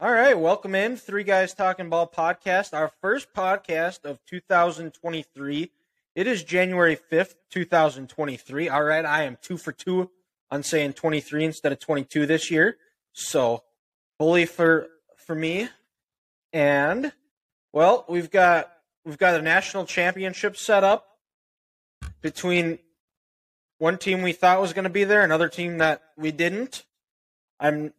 All right, welcome in Three Guys Talking Ball podcast, our first podcast of 2023. It is January 5th, 2023. All right, I am two for two on saying 23 instead of 22 this year. So, bully for for me. And well, we've got we've got a national championship set up between one team we thought was going to be there, another team that we didn't. I'm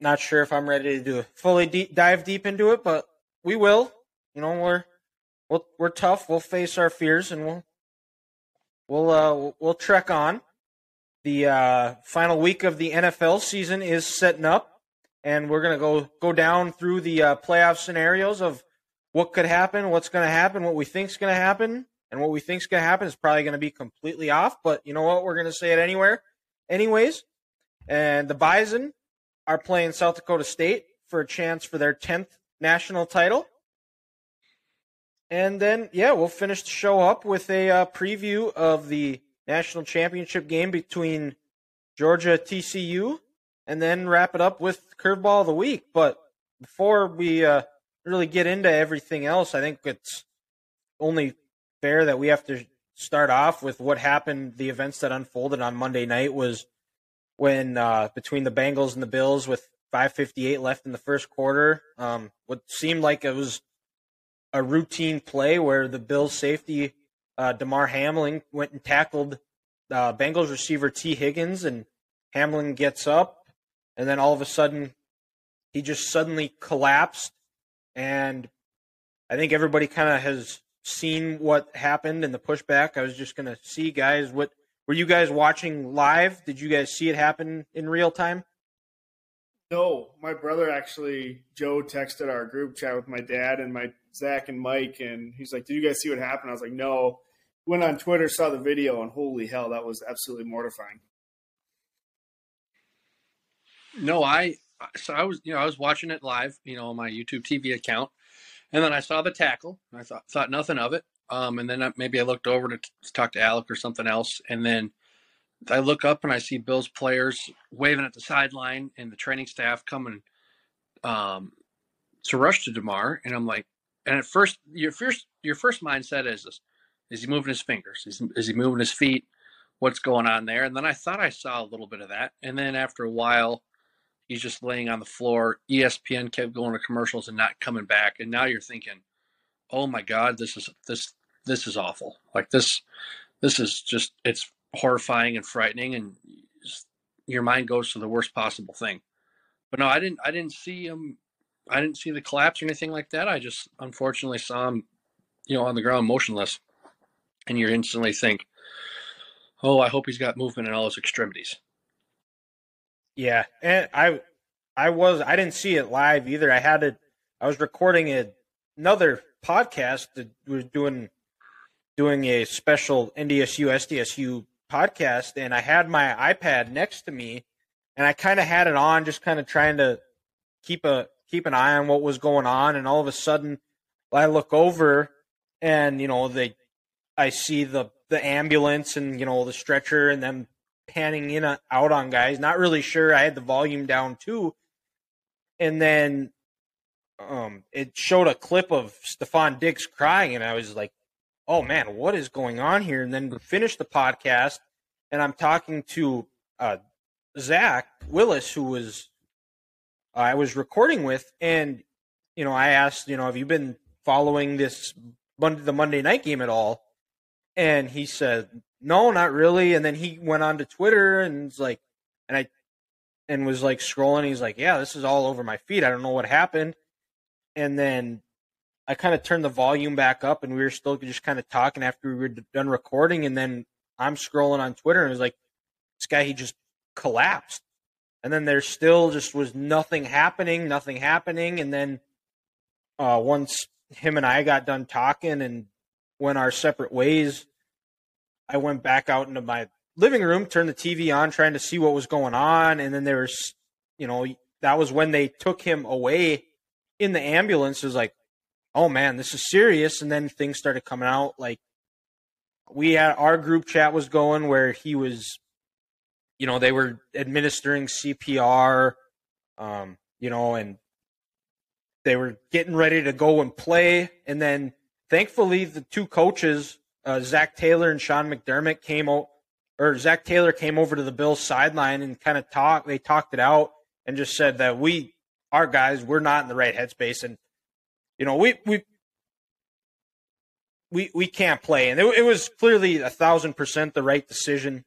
not sure if I'm ready to do fully deep, dive deep into it, but we will. You know, we're we'll, we're tough. We'll face our fears, and we'll we'll uh, we'll trek on. The uh, final week of the NFL season is setting up, and we're gonna go go down through the uh, playoff scenarios of what could happen, what's to happen, what we think's to happen, and what we think's to happen is probably to be completely off. But you know what? We're to say it anywhere, anyways. And the Bison are playing South Dakota State for a chance for their 10th national title. And then, yeah, we'll finish the show up with a uh, preview of the national championship game between Georgia TCU, and then wrap it up with curveball of the week. But before we uh, really get into everything else, I think it's only fair that we have to start off with what happened. The events that unfolded on Monday night was when uh, between the Bengals and the Bills with 5:58 left in the first quarter, um, what seemed like it was a routine play where the Bills safety uh, Damar Hamlin went and tackled uh, Bengals receiver Tee Higgins, and Hamlin gets up, and then all of a sudden he just suddenly collapsed, and I think everybody kind of has seen what happened in the pushback. I was just gonna see guys what were you guys watching live? Did you guys see it happen in real time? No, my brother actually, Joe texted our group chat with my dad and my Zach and Mike, and he's like, "Did you guys see what happened?" I was like, "No." Went on Twitter, saw the video, and holy hell, that was absolutely mortifying. No, I so I was you know I was watching it live, you know, on my YouTube TV account, and then I saw the tackle. and I thought thought nothing of it. Um, and then maybe I looked over to, to talk to Alec or something else, and then I look up and I see Bills players waving at the sideline and the training staff coming um, to rush to Damar. and I'm like, and at first your first your first mindset is this: is he moving his fingers? Is, is he moving his feet? What's going on there? And then I thought I saw a little bit of that, and then after a while, he's just laying on the floor. ESPN kept going to commercials and not coming back, and now you're thinking oh my god, this is this this is awful. Like this this is just it's horrifying and frightening, and your mind goes to the worst possible thing. But no, I didn't. I didn't see him. I didn't see the collapse or anything like that. I just unfortunately saw him, you know, on the ground motionless, and you instantly think, "Oh, I hope he's got movement in all his extremities." Yeah, and I, I was I didn't see it live either. I had it. I was recording a, another podcast that was doing doing a special NDSU SDSU podcast, and I had my iPad next to me, and I kind of had it on, just kind of trying to keep a keep an eye on what was going on, and all of a sudden, I look over, and you know they, I see the the ambulance and you know the stretcher, and them panning in uh, out on guys. Not really sure. I had the volume down too, and then um, it showed a clip of Stefon Diggs crying, and I was like, "Oh man, what is going on here?" And then we finished the podcast, and I'm talking to uh, Zach Willis, who was uh, I was recording with, and you know, I asked, you know, have you been following this Monday, the Monday night game at all? And he said, no, not really. And then he went on to Twitter and was like, and I, and was like scrolling. He's like, yeah, this is all over my feed. I don't know what happened and then I kind of turned the volume back up, and we were still just kind of talking after we were done recording, and then I'm scrolling on Twitter, and it was like, this guy he just collapsed, and then there still just was nothing happening, nothing happening, and then uh, once him and I got done talking and went our separate ways, I went back out into my living room, turned the TV on, trying to see what was going on, and then there was, you know, that was when they took him away in the ambulance was like, oh man, this is serious. And then things started coming out. Like we had our group chat was going where he was, you know, they were administering CPR, um, you know, and they were getting ready to go and play, and then thankfully the two coaches, uh, Zac Taylor and Sean McDermott, came out, or Zac Taylor came over to the Bills sideline and kind of talked. They talked it out and just said that we, our guys, we're not in the right headspace, and you know we we we we can't play, and it, it was clearly a thousand percent the right decision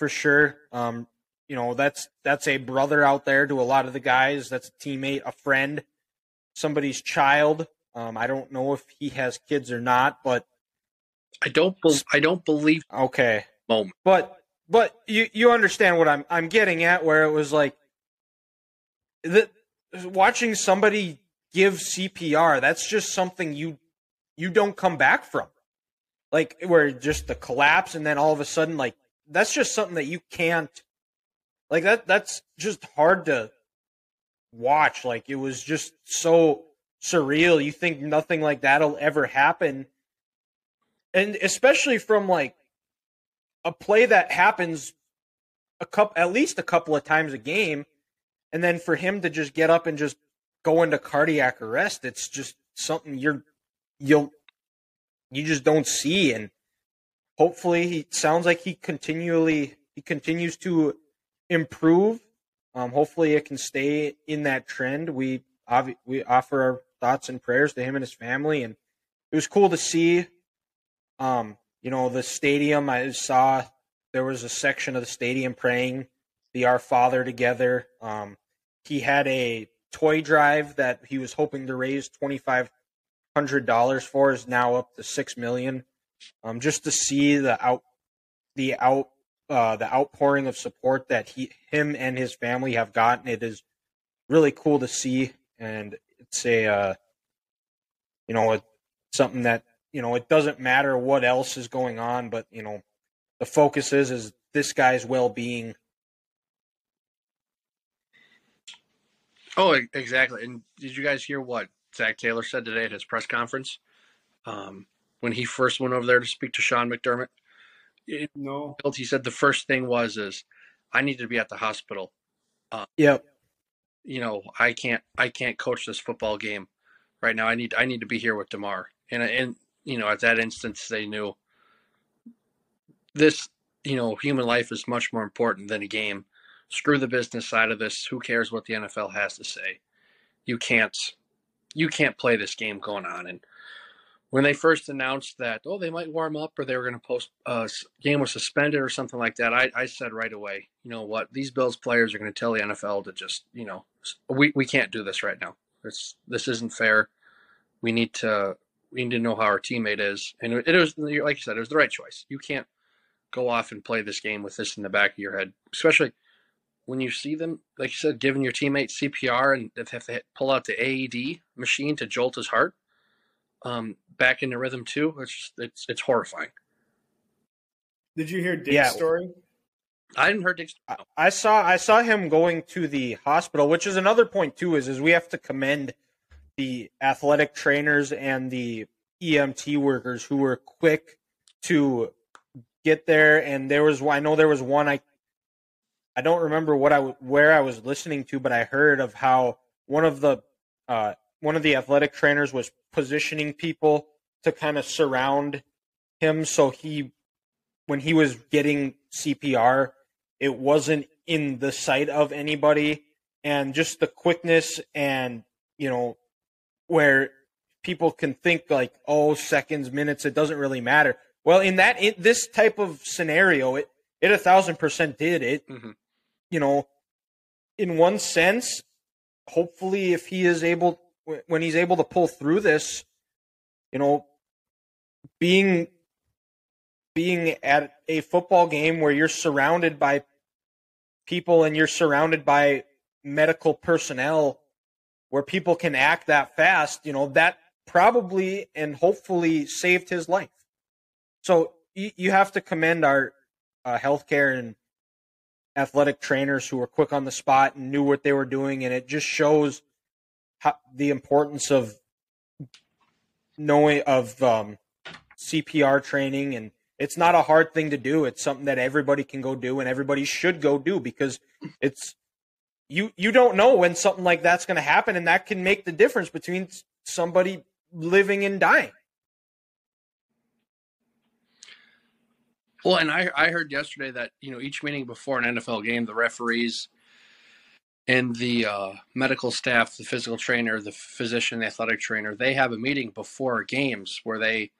for sure. Um, you know that's that's a brother out there to a lot of the guys. That's a teammate, a friend, somebody's child. Um, I don't know if he has kids or not, but I don't. Be- I don't believe. Okay. Moment. But but you you understand what I'm I'm getting at, where it was like the watching somebody give CPR. That's just something you you don't come back from. Like where just the collapse and then all of a sudden like that's just something that you can't like that that's just hard to watch. Like it was just so surreal. You think nothing like that'll ever happen. And especially from like a play that happens a couple at least a couple of times a game and then for him to just get up and just go into cardiac arrest it's just something you're you'll you just don't see. And hopefully he sounds like he continually he continues to improve. Um, hopefully it can stay in that trend. We we offer our thoughts and prayers to him and his family. And it was cool to see um, you know, the stadium, I saw there was a section of the stadium praying the Our Father together. Um, he had a toy drive that he was hoping to raise twenty five hundred dollars for is now up to six million. Um, just to see the out the out uh, the outpouring of support that he him and his family have gotten, it is really cool to see, and it's a uh, you know it's something that you know, it doesn't matter what else is going on, but you know, the focus is is this guy's well being. Oh, exactly. And did you guys hear what Zac Taylor said today at his press conference um, when he first went over there to speak to Sean McDermott? no, he said the first thing was is I need to be at the hospital. Uh, yep. You know, I can't I can't coach this football game right now. I need I need to be here with Damar. And and you know, at that instance, they knew this, you know, human life is much more important than a game. Screw the business side of this. Who cares what the NFL has to say? You can't, you can't play this game going on. And when they first announced that, oh, they might warm up or they were going to post a uh, game was suspended or something like that, I, I said right away, you know what, these Bills players are going to tell the NFL to just, you know, we, we can't do this right now. It's this isn't fair. We need to we need to know how our teammate is. And it was, like you said, it was the right choice. You can't go off and play this game with this in the back of your head, especially when you see them, like you said, giving your teammate CPR and they have to pull out the AED machine to jolt his heart um, back into rhythm too. It's just, it's it's horrifying. Did you hear Diggs' yeah. story? I didn't hear Diggs'. No. I saw I saw him going to the hospital, which is another point too. Is is we have to commend the athletic trainers and the EMT workers who were quick to get there. And there was, I know there was one I, I don't remember what I where I was listening to, but I heard of how one of the uh, one of the athletic trainers was positioning people to kind of surround him, so he when he was getting CPR, it wasn't in the sight of anybody, and just the quickness and you know where people can think like, oh, seconds, minutes, it doesn't really matter. Well, in that in this type of scenario, it it a thousand percent did it. Mm-hmm. You know, in one sense, hopefully, if he is able when he's able to pull through this, you know, being being at a football game where you're surrounded by people and you're surrounded by medical personnel where people can act that fast, you know, that probably and hopefully saved his life. So you, you have to commend our uh, healthcare and athletic trainers who were quick on the spot and knew what they were doing, and it just shows how, the importance of knowing of um, CPR training and it's not a hard thing to do. It's something that everybody can go do and everybody should go do because it's you you don't know when something like that's going to happen, and that can make the difference between somebody living and dying. Well, and I I heard yesterday that you know each meeting before an NFL game, the referees and the uh, medical staff, the physical trainer, the physician, the athletic trainer, they have a meeting before games where they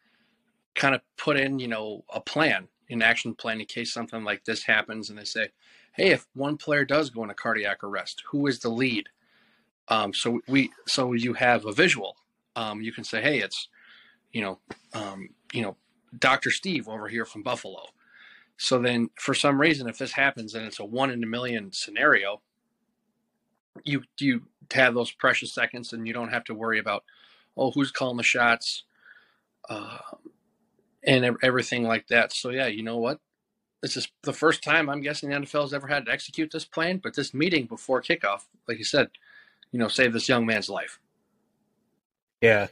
kind of put in you know a plan, an action plan in case something like this happens, and they say, hey, if one player does go into cardiac arrest, who is the lead? Um, so we so you have a visual. Um, you can say, hey, it's you know um, you know Dr. Steve over here from Buffalo. So then, for some reason, if this happens and it's a one in a million scenario, you you have those precious seconds and you don't have to worry about, oh, who's calling the shots, uh, and everything like that. So yeah, you know what? This is the first time I'm guessing the NFL has ever had to execute this plan. But this meeting before kickoff, like you said, you know, saved this young man's life. Yeah,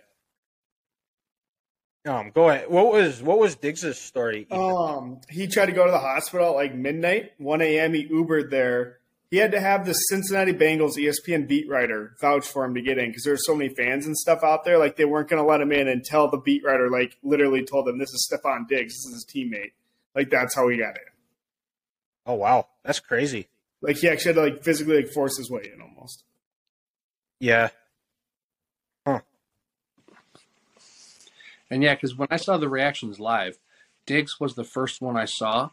um, go ahead. What was what was Diggs's story? Um, he tried to go to the hospital at like midnight, one a.m. He Ubered there. He had to have the Cincinnati Bengals ESPN beat writer vouch for him to get in because there were so many fans and stuff out there. Like they weren't going to let him in until the beat writer like literally told him this is Stefon Diggs, this is his teammate. Like that's how he got in. Oh wow, that's crazy. Like he actually had to like physically like force his way in almost. Yeah, And yeah, because when I saw the reactions live, Diggs was the first one I saw,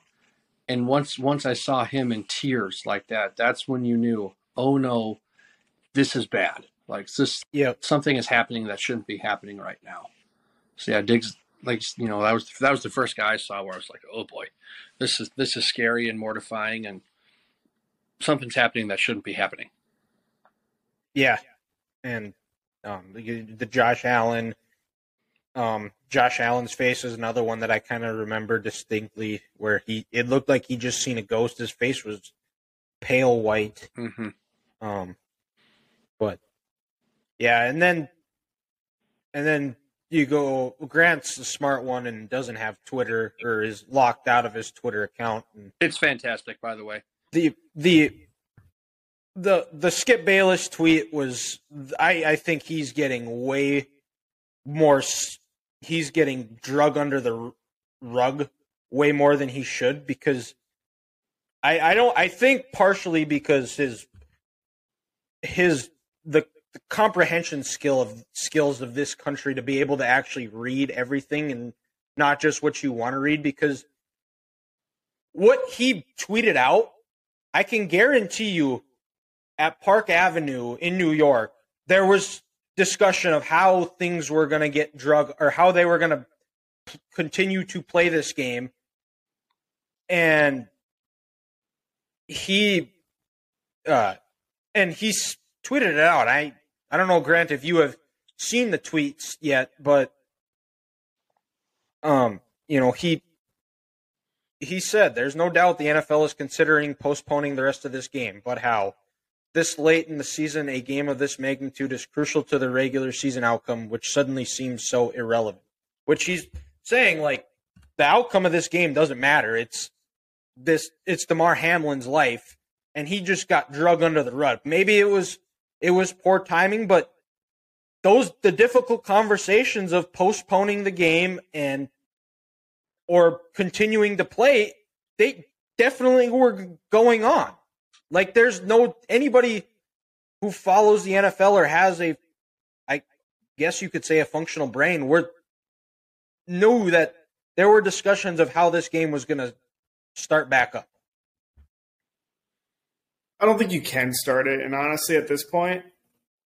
and once once I saw him in tears like that, that's when you knew, oh no, this is bad. Like this, yeah, something is happening that shouldn't be happening right now. So yeah, Diggs, like you know, that was that was the first guy I saw where I was like, oh boy, this is this is scary and mortifying, and something's happening that shouldn't be happening. Yeah, and um, the, the Josh Allen um, Josh Allen's face is another one that I kind of remember distinctly, where he it looked like he just seen a ghost. His face was pale white. Mm-hmm. Um, but yeah, and then and then you go. Grant's the smart one and doesn't have Twitter or is locked out of his Twitter account. And it's fantastic, by the way. The the the the Skip Bayless tweet was I I think he's getting way more he's getting drug under the rug way more than he should because I I don't I think partially because his his the, the comprehension skill of skills of this country to be able to actually read everything and not just what you want to read because what he tweeted out I can guarantee you at Park Avenue in New York there was discussion of how things were going to get drug or how they were going to p- continue to play this game. And he, uh, and he's tweeted it out. I, I don't know, Grant, if you have seen the tweets yet, but, um, you know, he, he said, there's no doubt the NFL is considering postponing the rest of this game, but how? This late in the season, a game of this magnitude is crucial to the regular season outcome, which suddenly seems so irrelevant. Which he's saying, like, the outcome of this game doesn't matter. It's this it's Damar Hamlin's life, and he just got drug under the rug. Maybe it was it was poor timing, but those the difficult conversations of postponing the game and or continuing to play, they definitely were going on. Like there's no anybody who follows the NFL or has a I guess you could say a functional brain where knew that there were discussions of how this game was going to start back up. I don't think you can start it, and honestly, at this point,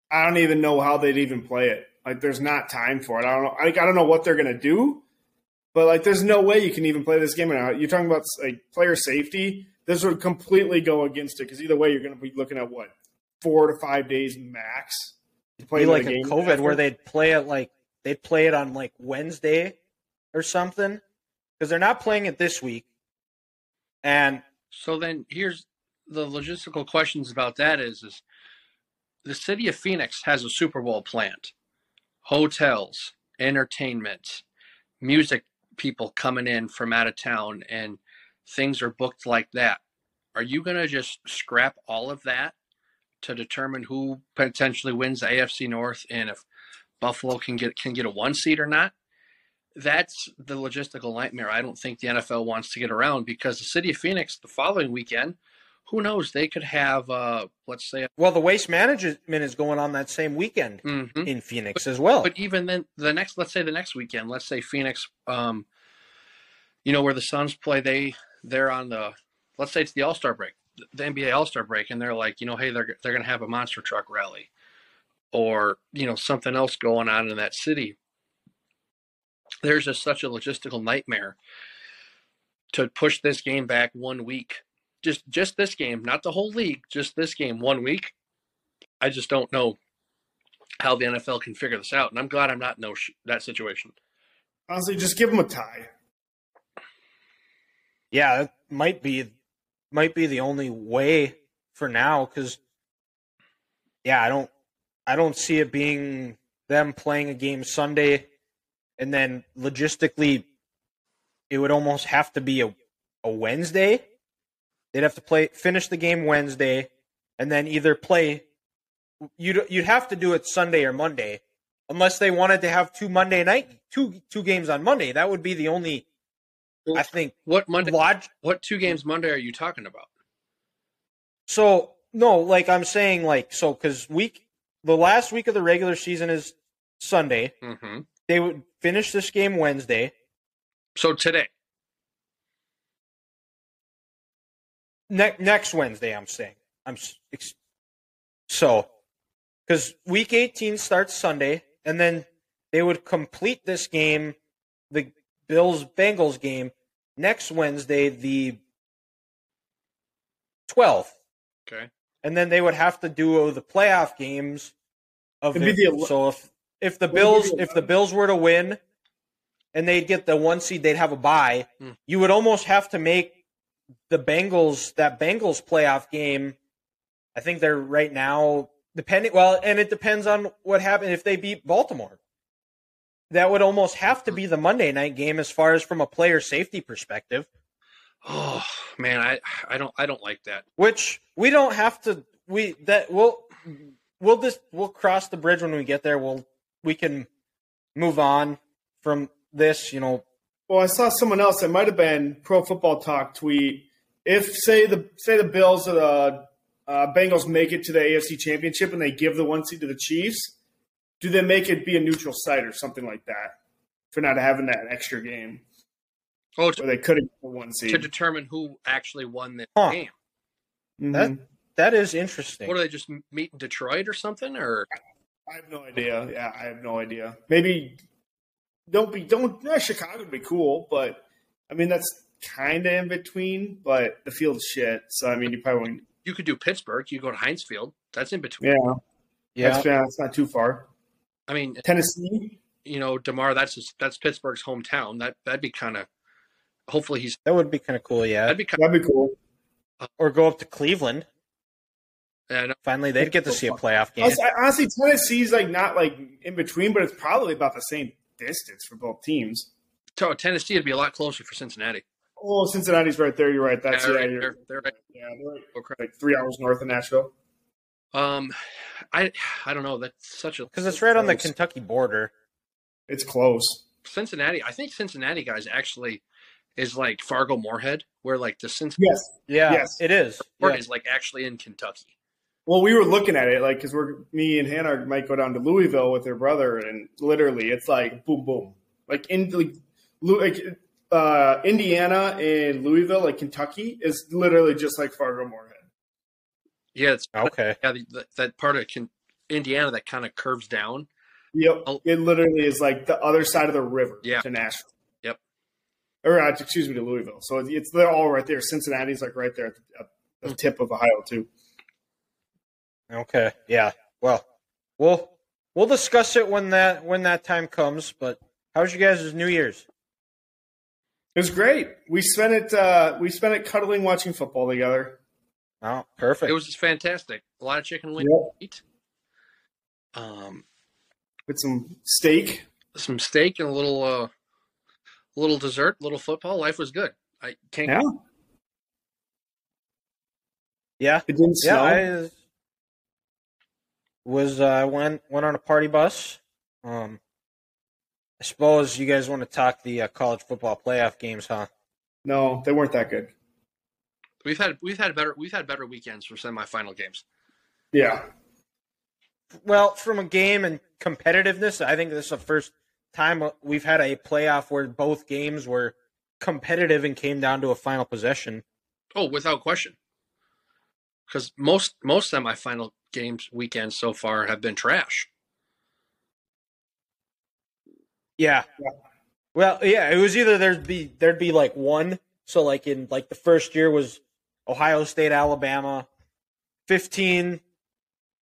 I don't even know how they'd even play it. Like, there's not time for it. I don't know. Like, I don't know what they're gonna do, but like, there's no way you can even play this game. Now, you're talking about like player safety this would completely go against it because either way, you're going to be looking at what four to five days max. To play like a COVID after. where they'd play it like they'd play it on like Wednesday or something because they're not playing it this week. And so then here's the logistical questions about that is is the city of Phoenix has a Super Bowl plant, hotels, entertainment, music people coming in from out of town and things are booked like that, are you going to just scrap all of that to determine who potentially wins the AFC North and if Buffalo can get can get a one seed or not. That's the logistical nightmare. I don't think the NFL wants to get around because the city of Phoenix the following weekend, who knows? They could have, uh, let's say, Well, the waste management is going on that same weekend Mhm. in Phoenix as well. But even then, the next, let's say the next weekend, let's say Phoenix, um, you know, where the Suns play, they they're on the, let's say it's the All Star break, the NBA All Star break, and they're like, you know, hey, they're they're gonna have a monster truck rally, or you know, something else going on in that city. There's just such a logistical nightmare to push this game back one week. Just just this game, not the whole league, just this game one week. I just don't know how the NFL can figure this out, and I'm glad I'm not in that situation. Honestly, just give them a tie. Yeah, it might be might be the only way for now because yeah, I don't I don't see it being them playing a game Sunday and then logistically it would almost have to be a, a Wednesday. They'd have to play finish the game Wednesday and then either play you'd you'd have to do it Sunday or Monday unless they wanted to have two Monday night two two games on Monday. That would be the only I think What Monday? log What two games Monday are you talking about? So no, like I'm saying, like so because week the last week of the regular season is Sunday. hmm They would finish this game Wednesday. So today, Ne- next Wednesday, I'm saying. I'm ex- so because week 18 starts Sunday, and then they would complete this game, the Bills Bengals game, next Wednesday, the 12th. okay. and then they would have to do the playoff games of It'd be their- the so if if the Bills if the Bills were to win and they'd get the one seed they'd have a bye Hmm. you would almost have to make the Bengals that Bengals playoff game I think they're right now depending well and it depends on what happened if they beat Baltimore that would almost have to be the Monday night game as far as from a player safety perspective Oh man, I I don't I don't like that. which we don't have to we that we'll we'll just we'll cross the bridge when we get there we'll we can move on from this you know Well, I saw someone else. It might have been Pro Football Talk tweet. If say the say the Bills or the uh, Bengals make it to the AFC Championship and they give the one seed to the Chiefs, do they make it be a neutral site or something like that for not having that extra game Oh, to, where they could have one seed? to determine who actually won this Huh. game. Mhm. that that is interesting What do they just meet in Detroit or something? Or I have no idea. Yeah, I have no idea. Maybe don't be don't. Yeah, Chicago would be cool, but I mean that's kind of in between. But the field's shit, so I mean you probably wouldn't. you could do Pittsburgh. You go to Heinz Field. That's in between. Yeah, yeah that's, yeah, that's not too far. I mean, Tennessee. you know, Damar. That's his, that's Pittsburgh's hometown. That that'd be kind of. Hopefully, he's that would be kind of cool yeah that'd be kind That'd be cool. Uh, or go up to Cleveland And finally they'd get to see a playoff game Honestly, honestly, Tennessee's like not like in between, but it's probably about the same distance for both teams. So Tennessee would be a lot closer for Cincinnati. Oh, Cincinnati's right there. You're right. That's Yeah, yeah, right, you're, they're, they're right. yeah, they're like, Okay. Oh, like three hours north of Nashville. Um, I I don't know. That's such a because it's right on the Kentucky border It's close. Cincinnati. I think Cincinnati guys actually is like Fargo Moorhead, where like the Cincinnati Yes. yeah Yes. it is Airport Yeah. is like actually in Kentucky. Well, we were looking at it like because we're me and Hannah might go down to Louisville with her brother, and literally it's like boom, boom, like in like, like uh, Indiana and Louisville, like Kentucky, is literally just like Fargo Moorhead. Yeah, it's okay yeah the, the, that part of Ken, Indiana that kind of curves down. Yep, Oh. it literally is like the other side of the river Yeah. to Nashville. Yep. Or uh, excuse me, to Louisville. So it's, it's they're all right there. Cincinnati's like right there at the, at the tip of Ohio too. okay yeah well we'll we'll discuss it when that when that time comes but how's you guys' new year's It was great. We spent it. Uh, we spent it cuddling, watching football together. Oh perfect It was just fantastic. A lot of chicken wings. Yep. Um, With some steak. some steak and a little uh, little dessert, little football. Life was good. I can't. Yeah, yeah it didn't yeah snow. I, was uh, went went on a party bus. Um, I suppose you guys want to talk the uh, college football playoff games, huh? No, they weren't that good. We've had we've had better we've had better weekends for semifinal games. Yeah. Well, from a game and competitiveness, I think this is the first time we've had a playoff where both games were competitive and came down to a final possession. Oh, without question. Because most most semifinal games weekends so far have been trash. Yeah. Yeah. Well, yeah, it was either there'd be there'd be like one. So like in like the first year was Ohio State, Alabama, fifteen,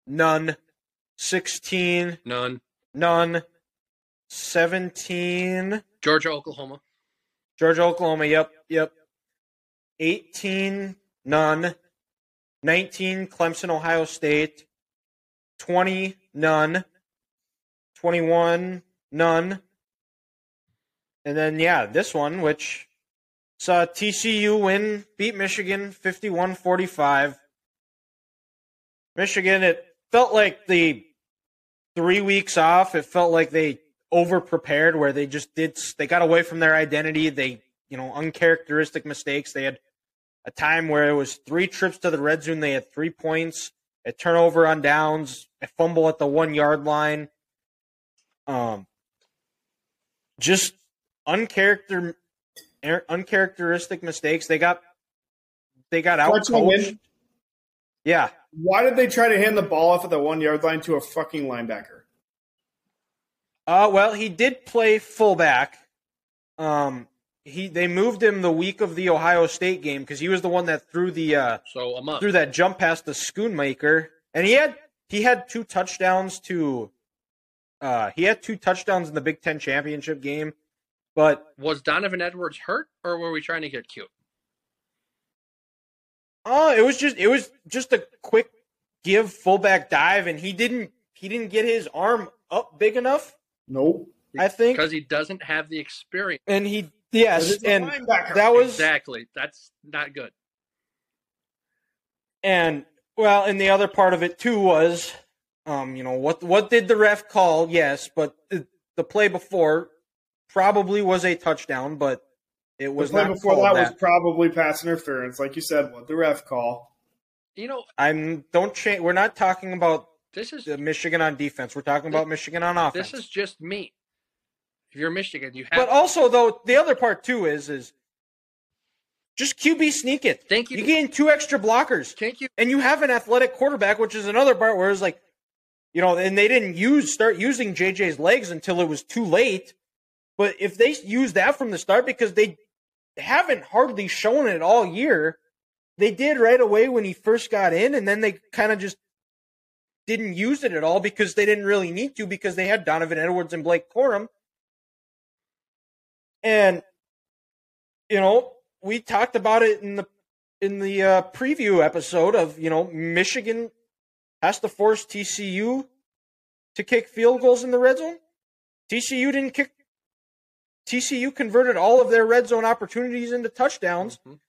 none, sixteen, None. none, seventeen, Georgia, Oklahoma. Georgia, Oklahoma. Yep, yep. Eighteen, none. Nineteen, Clemson, Ohio State. Twenty, none. Twenty-one, none. And then yeah, this one, which saw TCU win, beat Michigan 51-45. Michigan, it felt like the three weeks off, it felt like they over prepared where they just did they got away from their identity. They, you know, uncharacteristic mistakes. They had a time where it was three trips to the red zone, they had three points, a turnover on downs, a fumble at the one yard line. Um just uncharacter er, uncharacteristic mistakes. They got they got out coached. Yeah. Why did they try to hand the ball off at the one yard line to a fucking linebacker? Uh well, he did play fullback. Um he they moved him the week of the Ohio State game because he was the one that threw the uh So a month. threw that jump past the Schoonmaker, and he had he had two touchdowns to uh he had two touchdowns in the Big Ten championship game, but Was Donovan Edwards hurt, or were we trying to get cute? Oh, it was just it was just a quick give fullback dive, and he didn't he didn't get his arm up big enough. Nope. I think, Because he doesn't have the experience. and he yes, and that was Exactly. That's not good. and well, and the other part of it too was, um, you know what what did the ref call? Yes, but the, the play before probably was a touchdown, but it was the play not before called that, that. was probably pass interference, like you said. What the ref call? You know, I'm don't change. We're not talking about this is the Michigan on defense. We're talking about Michigan on offense. this is just me. If you're Michigan, you have. But also, though, the other part too is is just QB sneak it. Thank you. You gain two extra blockers, Can't you? and you have an athletic quarterback, which is another part where it's like, you know, and they didn't use start using JJ's legs until it was too late. But if they use that from the start, because they haven't hardly shown it all year, they did right away when he first got in, and then they kind of just didn't use it at all because they didn't really need to because they had Donovan Edwards and Blake Corum. And you know, we talked about it in the in the uh, preview episode of you know Michigan has to force TCU to kick field goals in the red zone. TCU didn't kick. TCU converted all of their red zone opportunities into touchdowns. Mhm.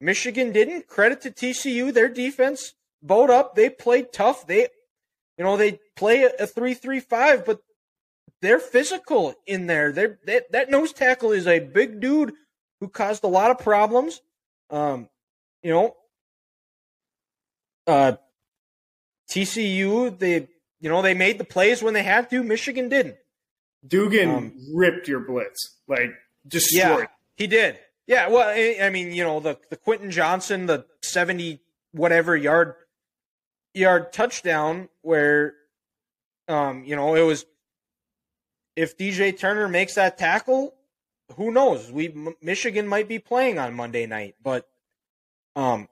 Michigan didn't. Credit to TCU, their defense bowed up. They played tough. They, you know, they play a three-three-five, but they're physical in there. They're, that that nose tackle is a big dude who caused a lot of problems. Um, you know, uh, TCU they you know they made the plays when they had to. Michigan didn't. Duggan Um, ripped your blitz, like destroyed. Yeah, he did. Yeah, well, I, mean, you know, the the Quentin Johnston, the seventy whatever yard yard touchdown, where, um, you know, it was if DJ Turner makes that tackle, who knows? We M- Michigan might be playing on Monday night, but, um,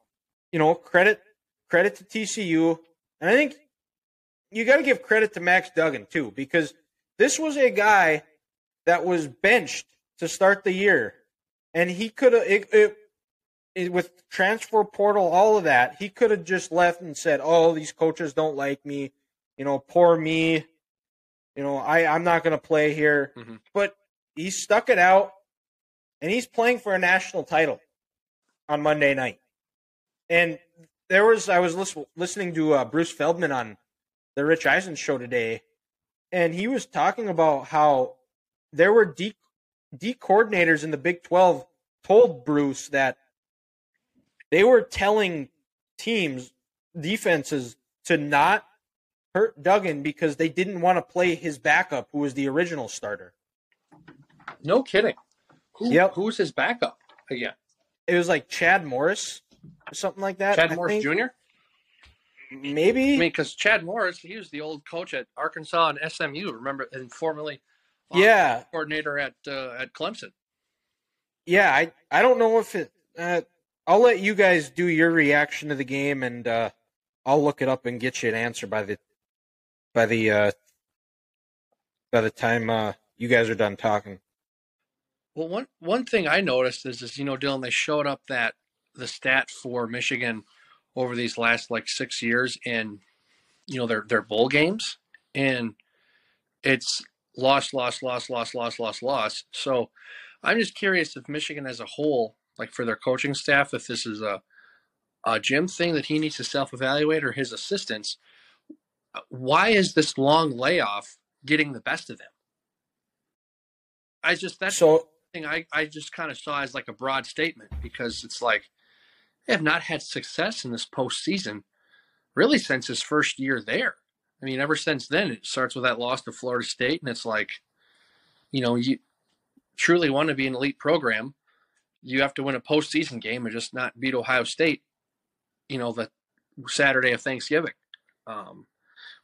you know, credit credit to TCU, and I think you got to give credit to Max Duggan too, because this was a guy that was benched to start the year, and he could have it, it, it, with transfer portal, all of that. He could have just left and said, "Oh, these coaches don't like me," you know, poor me. You know, I I'm not going to play here. Mhm. But he stuck it out, and he's playing for a national title on Monday night. And there was I was lis- listening to uh, Bruce Feldman on the Rich Eisen show today, and he was talking about how there were D, D coordinators in the Big 12 told Bruce that they were telling teams, defenses, to not hurt Duggan because they didn't want to play his backup, who was the original starter. No kidding. Who, Yep. Who's his backup again? It was like Chad Morris or something like that. Chad I Morris think. Jr. Maybe. I mean, because Chad Morris, he was the old coach at Arkansas and SMU. Remember, and formerly yeah, coordinator at uh, at Clemson. yeah. I I don't know if it. Uh, I'll let you guys do your reaction to the game, and uh, I'll look it up and get you an answer by the by the uh, by the time uh, you guys are done talking. Well, one one thing I noticed is, is you know, Dylan, they showed up that the stat for Michigan over these last like six years in, you know, their their bowl games, and it's loss, loss, loss, loss, loss, loss, loss. So, I'm just curious if Michigan as a whole, like for their coaching staff, if this is a a Jim thing that he needs to self evaluate or his assistants. Why is this long layoff getting the best of them? I just that's So thing I, I just kind of saw as like a broad statement because it's like have not had success in this postseason really since his first year there. I mean, ever since then, it starts with that loss to Florida State, and it's like, you know, you truly want to be an elite program, you have to win a postseason game and just not beat Ohio State, you know, the Saturday of Thanksgiving. Um,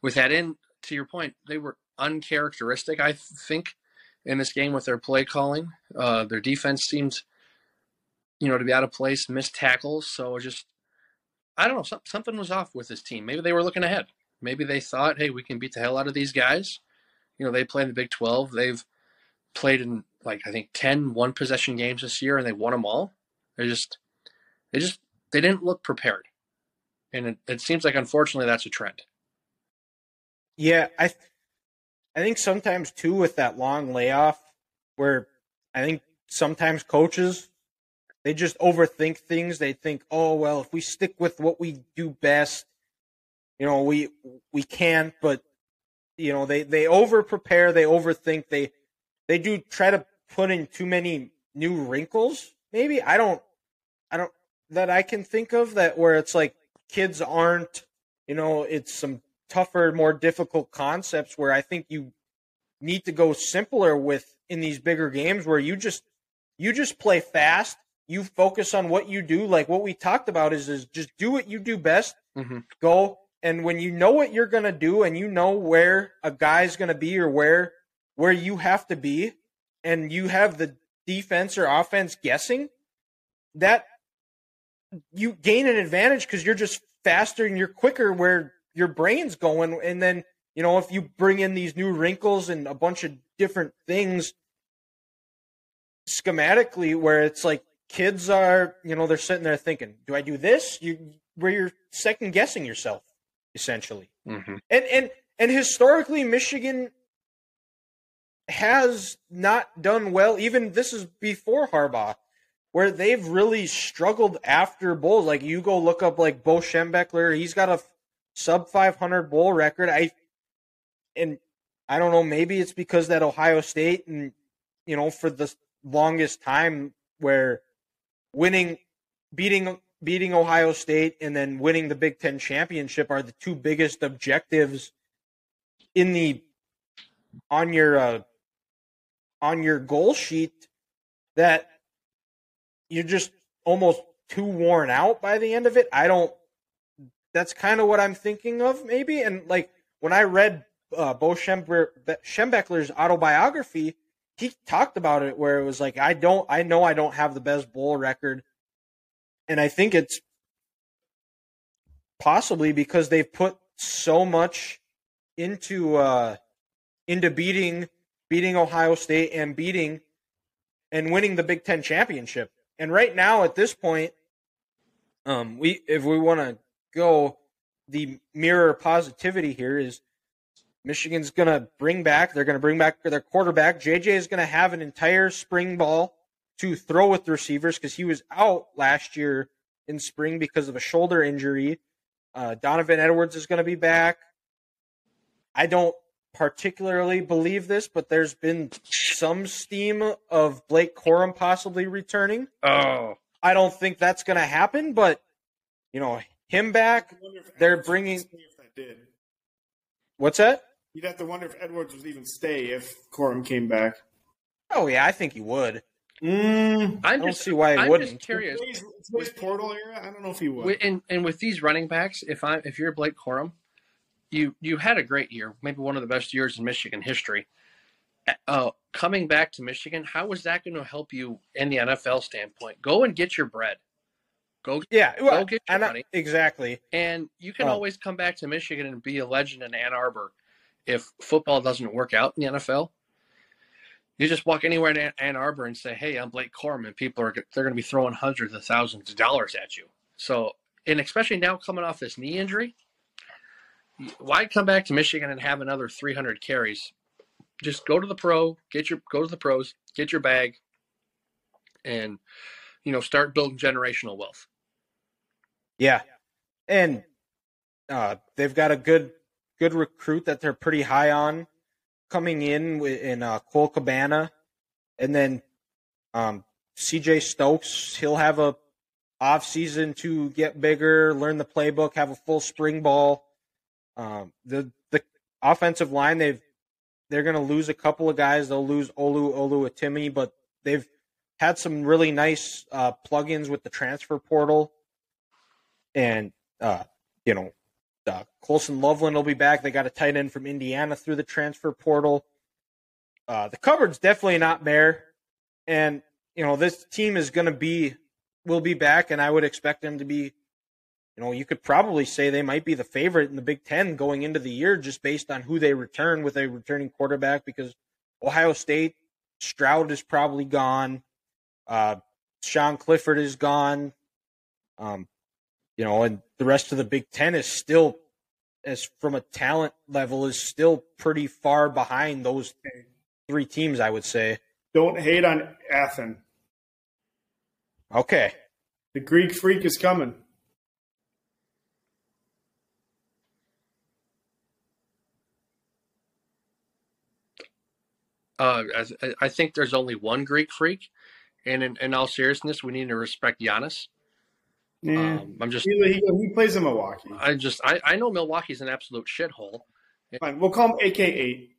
with that in, to your point, they were uncharacteristic, I think, in this game with their play calling. Uh, their defense seems, you know, to be out of place, missed tackles. So just, I don't know, something was off with this team. Maybe they were looking ahead. Maybe they thought, hey, we can beat the hell out of these guys. You know, they play in the Big 12. They've played in like I think 10 one possession games this year and they won them all. They just, they just, they didn't look prepared. And it, it seems like unfortunately that's a trend. Yeah, I th- I think sometimes too with that long layoff where I think sometimes coaches they just overthink things. They think, "Oh, well, if we stick with what we do best, you know, we we can't." But you know, they they over prepare, they overthink, they they do try to put in too many new wrinkles. Maybe I don't I don't that I can think of that where it's like kids aren't, you know, it's some tougher, more difficult concepts where I think you need to go simpler with in these bigger games where you just you just play fast, you focus on what you do, like what we talked about is is just do what you do best, Mm-hmm. go and when you know what you're going to do and you know where a guy's going to be or where where you have to be and you have the defense or offense guessing that you gain an advantage because you're just faster and you're quicker where your brain's going and then you know if you bring in these new wrinkles and a bunch of different things schematically where it's like kids are you know they're sitting there thinking do i do this? You where you're second guessing yourself essentially. Mm-hmm. and and and historically michigan has not done well even this is before harbaugh where they've really struggled after bowls. Like you go look up like bo schembechler he's got a sub 500 bowl record. I and i don't know maybe it's because that ohio state and you know for the longest time where winning beating beating ohio state and then winning the big ten championship are the two biggest objectives in the on your uh, on your goal sheet that you're just almost too worn out by the end of it. I don't that's kind of what i'm thinking of maybe. And like when i read uh, bo schembechler's autobiography he talked about it where it was like i don't i know i don't have the best bowl record. And i think it's possibly because they've put so much into uh into beating beating ohio state and beating and winning the big ten championship. And right now at this point um we if we want to go the mirror positivity here is Michigan's going to bring back, they're going to bring back their quarterback. JJ is going to have an entire spring ball to throw with the receivers because he was out last year in spring because of a shoulder injury. Uh, Donovan Edwards is going to be back. I don't particularly believe this, but there's been some steam of Blake Corum possibly returning. Oh, I don't think that's going to happen, but you know, him back. They're bringing- If that did. What's that? You'd have to wonder if Edwards would even stay if Corum came back. Oh yeah, I think he would. Mm. I I'm don't just see why he I'm wouldn't. just curious. Today's, today's portal era, I don't know if he would. Wi- And and with these running backs, if I am if you're Blake Corum, you you had a great year, maybe one of the best years in Michigan history. Uh, coming back to Michigan, how is that going to help you in the NFL standpoint? Go and get your bread. Go Yeah, well, get your and I- money. exactly. And you can Oh. always come back to Michigan and be a legend in Ann Arbor if football doesn't work out in the NFL. You just walk anywhere in Ann- Arbor and say, "Hey, I'm Blake Corum," and people are they're going to be throwing hundreds of thousands of dollars at you. So, and especially now coming off this knee injury, why come back to Michigan and have another 300 carries? Just go to the pro, get your go to the pros, get your bag, and you know start building generational wealth. Yeah, and uh, they've got a good good recruit that they're pretty high on coming in in uh, Cole Cabana, and then um, C.J. Stokes. He'll have a off season to get bigger, learn the playbook, have a full spring ball. Um, the the offensive line they've they're going to lose a couple of guys. They'll lose Olu Oluwatimi, but they've had some really nice uh, plugins with the transfer portal and uh, you know, uh, Colston Loveland will be back. They got a tight end from Indiana through the transfer portal. Uh, the cupboard's definitely not bare, and you know this team is going to be will be back, and I would expect them to be. You know, you could probably say they might be the favorite in the Big Ten going into the year, just based on who they return with a returning quarterback. Because Ohio State, Stroud is probably gone. Uh, Sean Clifford is gone. Um, you know, and the rest of the Big Ten is still, as from a talent level, is still pretty far behind those three teams. I would say. Don't hate on Athens. Okay, The Greek freak is coming. Uh, as, I think there's only one Greek freak, and in, in all seriousness, we need to respect Giannis. Yeah. Um, I'm just, he, he, he plays in Milwaukee. I just, I, I know Milwaukee's an absolute shithole. Fine. We'll call him AK8.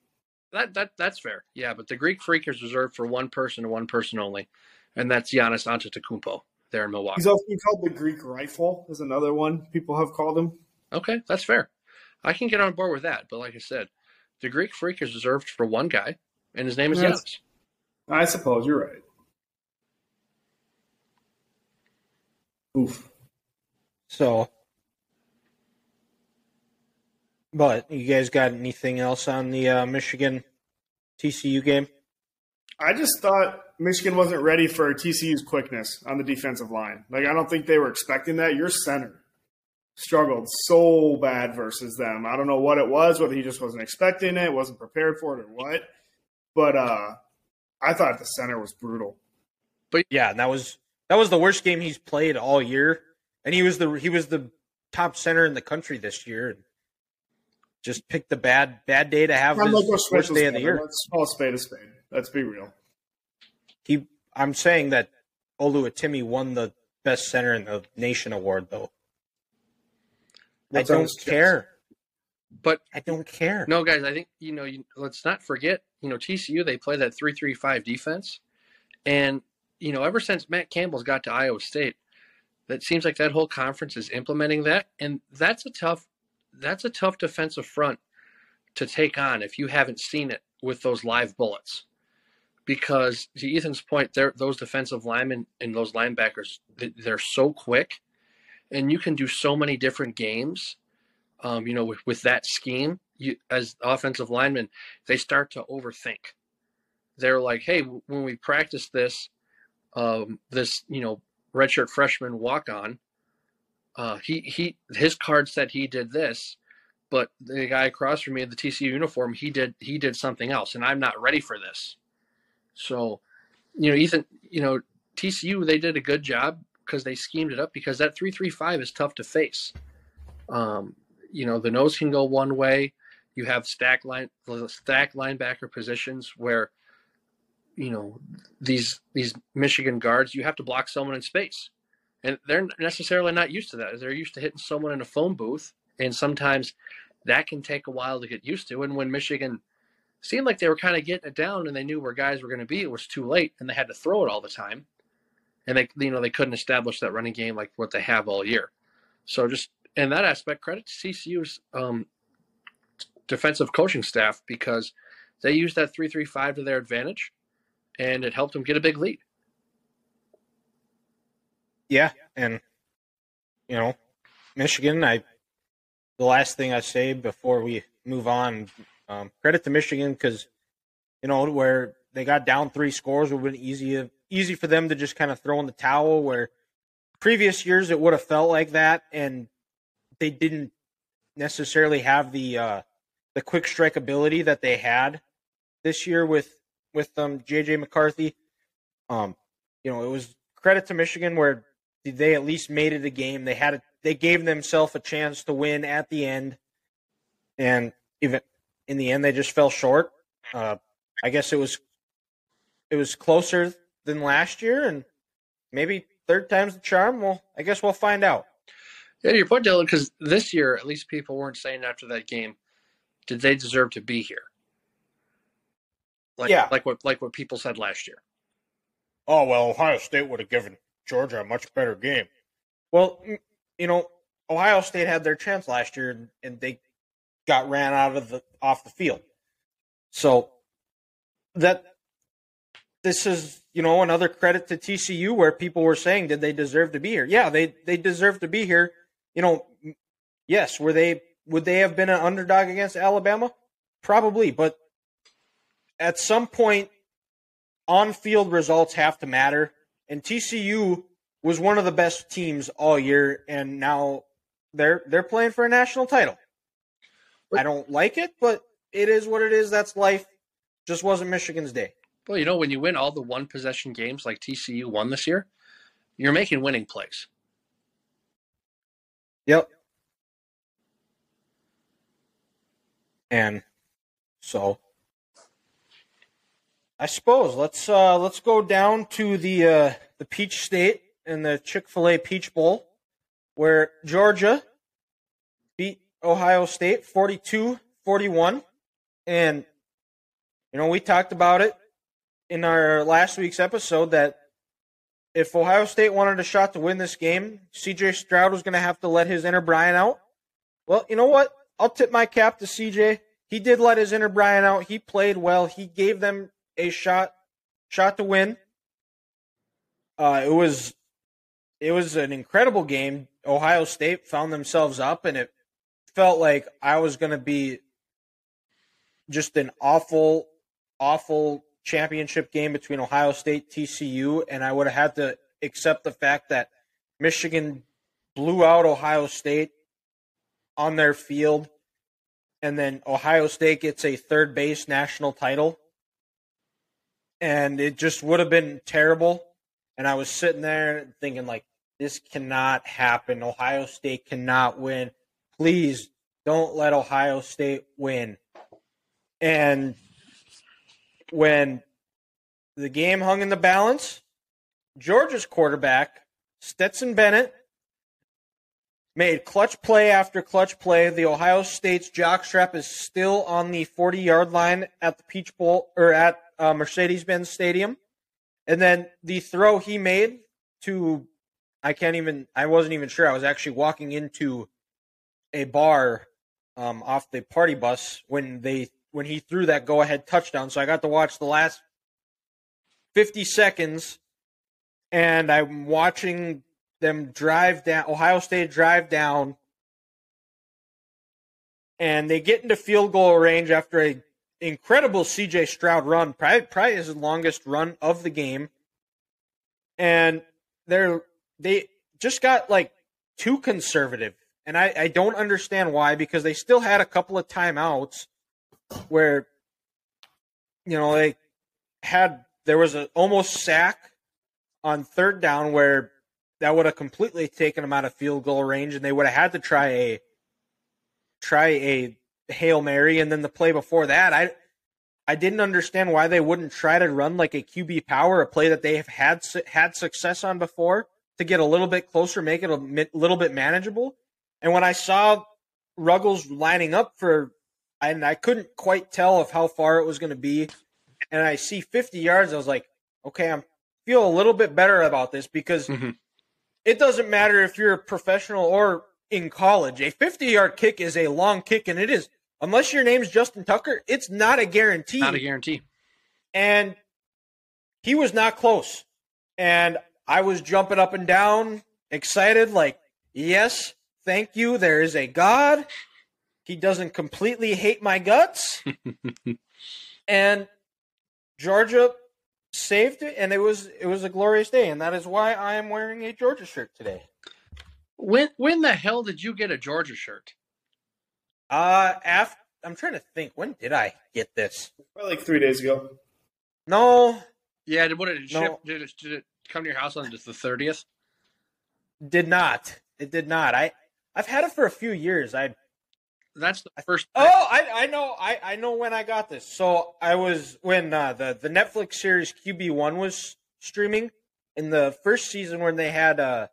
That that that's fair, yeah. But the Greek freak is reserved for one person and one person only, and that's Giannis Antetokounmpo there in Milwaukee. He's also called the Greek rifle, is another one people have called him. Okay, that's fair. I can get on board with that. But like I said, the Greek freak is reserved for one guy, and his name is Yes. Giannis. I suppose you're right. Oof. So. But you guys got anything else on the uh, Michigan TCU game? I just thought Michigan wasn't ready for TCU's quickness on the defensive line. Like I don't think they were expecting that. Your center struggled so bad versus them. I don't know what it was, whether he just wasn't expecting it, wasn't prepared for it, or what. But uh I thought the center was brutal. But yeah, that was that was the worst game he's played all year, and he was the he was the top center in the country this year. And just picked the bad bad day to have I'm his like, go worst special day of the year. Let's call a spade a spade. Let's be real. He, I'm saying that Oluwatimi won the best center in the nation award, though. What's I don't his chest? care. But I don't care. No, guys, I think you know. You, let's not forget, you know, TCU they play that three-three-five defense, and you know, ever since Matt Campbell's got to Iowa State, that seems like that whole conference is implementing that, and that's a tough, that's a tough defensive front to take on if you haven't seen it with those live bullets, because to Ethan's point, those defensive linemen and those linebackers, they- they're so quick, and you can do so many different games um, you know, with, with that scheme, you, as offensive linemen, they start to overthink. They're like, hey, when we practice this, um, this, you know, redshirt freshman walk on, uh, he, he, his card said he did this, but the guy across from me in the TCU uniform, he did, he did something else, and I'm not ready for this. So, you know, Ethan, you know, TCU, they did a good job because they schemed it up because that 335 is tough to face. Um, you know the nose can go one way You have stack line the stack linebacker positions where you know these these Michigan guards you have to block someone in space. And they're necessarily not used to that. They're used to hitting someone in a phone booth and sometimes that can take a while to get used to. And when Michigan seemed like they were kind of getting it down and they knew where guys were going to be, it was too late and they had to throw it all the time. And they, you know, they couldn't establish that running game like what they have all year. So just in that aspect, credit to TCU's um, defensive coaching staff because they used that three-three-five to their advantage, and it helped them get a big lead. Yeah, and you know, Michigan. I the last thing I say before we move on, um, credit to Michigan because you know where they got down three scores would have been easy easy for them to just kind of throw in the towel. Where previous years it would have felt like that, and they didn't necessarily have the uh, the quick strike ability that they had this year with with um, JJ McCarthy. Um, you know, it was credit to Michigan where they at least made it a game. They had a, they gave themselves a chance to win at the end, and even in the end, they just fell short. Uh, I guess it was it was closer than last year, and maybe third time's the charm. Well, I guess we'll find out. Yeah, your point, Dylan, because this year at least people weren't saying after that game, did they deserve to be here? Like, yeah, like what like what people said last year. Oh well, Ohio State would have given Georgia a much better game. Well, you know, Ohio State had their chance last year and they got ran out of the off the field. So that this is, you know, another credit to TCU where people were saying did they deserve to be here? Yeah, they they deserve to be here. You know, yes, were they would they have been an underdog against Alabama? Probably, but at some point on-field results have to matter and TCU was one of the best teams all year, and now they're they're playing for a national title. I don't like it, but it is what it is. That's life. Just wasn't Michigan's day. Well, you know, when you win all the one possession games like TCU won this year, you're making winning plays. Yep. And so I suppose let's uh, let's go down to the uh, the Peach State and the Chick Fil A Peach Bowl, where Georgia beat Ohio State 42-41. and you know we talked about it in our last week's episode that if Ohio State wanted a shot to win this game, CJ Stroud was going to have to let his inner Brian out. Well, you know what? I'll tip my cap to CJ. He did let his inner Brian out. He played well. He gave them a shot shot to win. Uh, it was it was an incredible game. Ohio State found themselves up, and it felt like I was going to be just an awful, awful championship game between Ohio State TCU, and I would have had to accept the fact that Michigan blew out Ohio State on their field, and then Ohio State gets a third base national title and it just would have been terrible. And I was sitting there thinking, like, this cannot happen. Ohio State cannot win. Please don't let Ohio State win. And when the game hung in the balance, Georgia's quarterback, Stetson Bennett, made clutch play after clutch play. The Ohio State's jockstrap is still on the 40 yard line at the Peach Bowl or at uh, Mercedes Benz Stadium. And then the throw he made to, I can't even, I wasn't even sure. I was actually walking into a bar um, off the party bus when they when he threw that go ahead touchdown. So I got to watch the last 50 seconds and I'm watching them drive down Ohio State drive down and they get into field goal range after a incredible CJ Stroud run, probably, probably his longest run of the game. And they're they just got like too conservative. And I, I don't understand why, because they still had a couple of timeouts where you know they had there was an almost sack on third down where that would have completely taken them out of field goal range and they would have had to try a try a hail mary, and then the play before that, I I didn't understand why they wouldn't try to run like a QB power, a play that they have had had success on before, to get a little bit closer, make it a little bit manageable. And when I saw Ruggles lining up for, and I couldn't quite tell of how far it was going to be, and I see 50 yards, I was like, okay, I'm feel a little bit better about this because mm-hmm. it doesn't matter if you're a professional or in college. A 50 yard kick is a long kick, and it is unless your name's Justin Tucker, it's not a guarantee. Not a guarantee. And he was not close. And I was jumping up and down, excited, like, yes, thank you. There is a God. He doesn't completely hate my guts. and Georgia saved it and it was it was a glorious day and that is why I am wearing a Georgia shirt today. When when the hell did you get a Georgia shirt? Uh after I'm trying to think when did I get this? Probably like 3 days ago. No. Yeah, did what did it no. ship did it, did it come to your house on just the 30th? Did not. It did not. I I've had it for a few years. I that's the first. Oh, I, I know. I, I know when I got this. So I was when uh, the the Netflix series QB One was streaming in the first season when they had uh,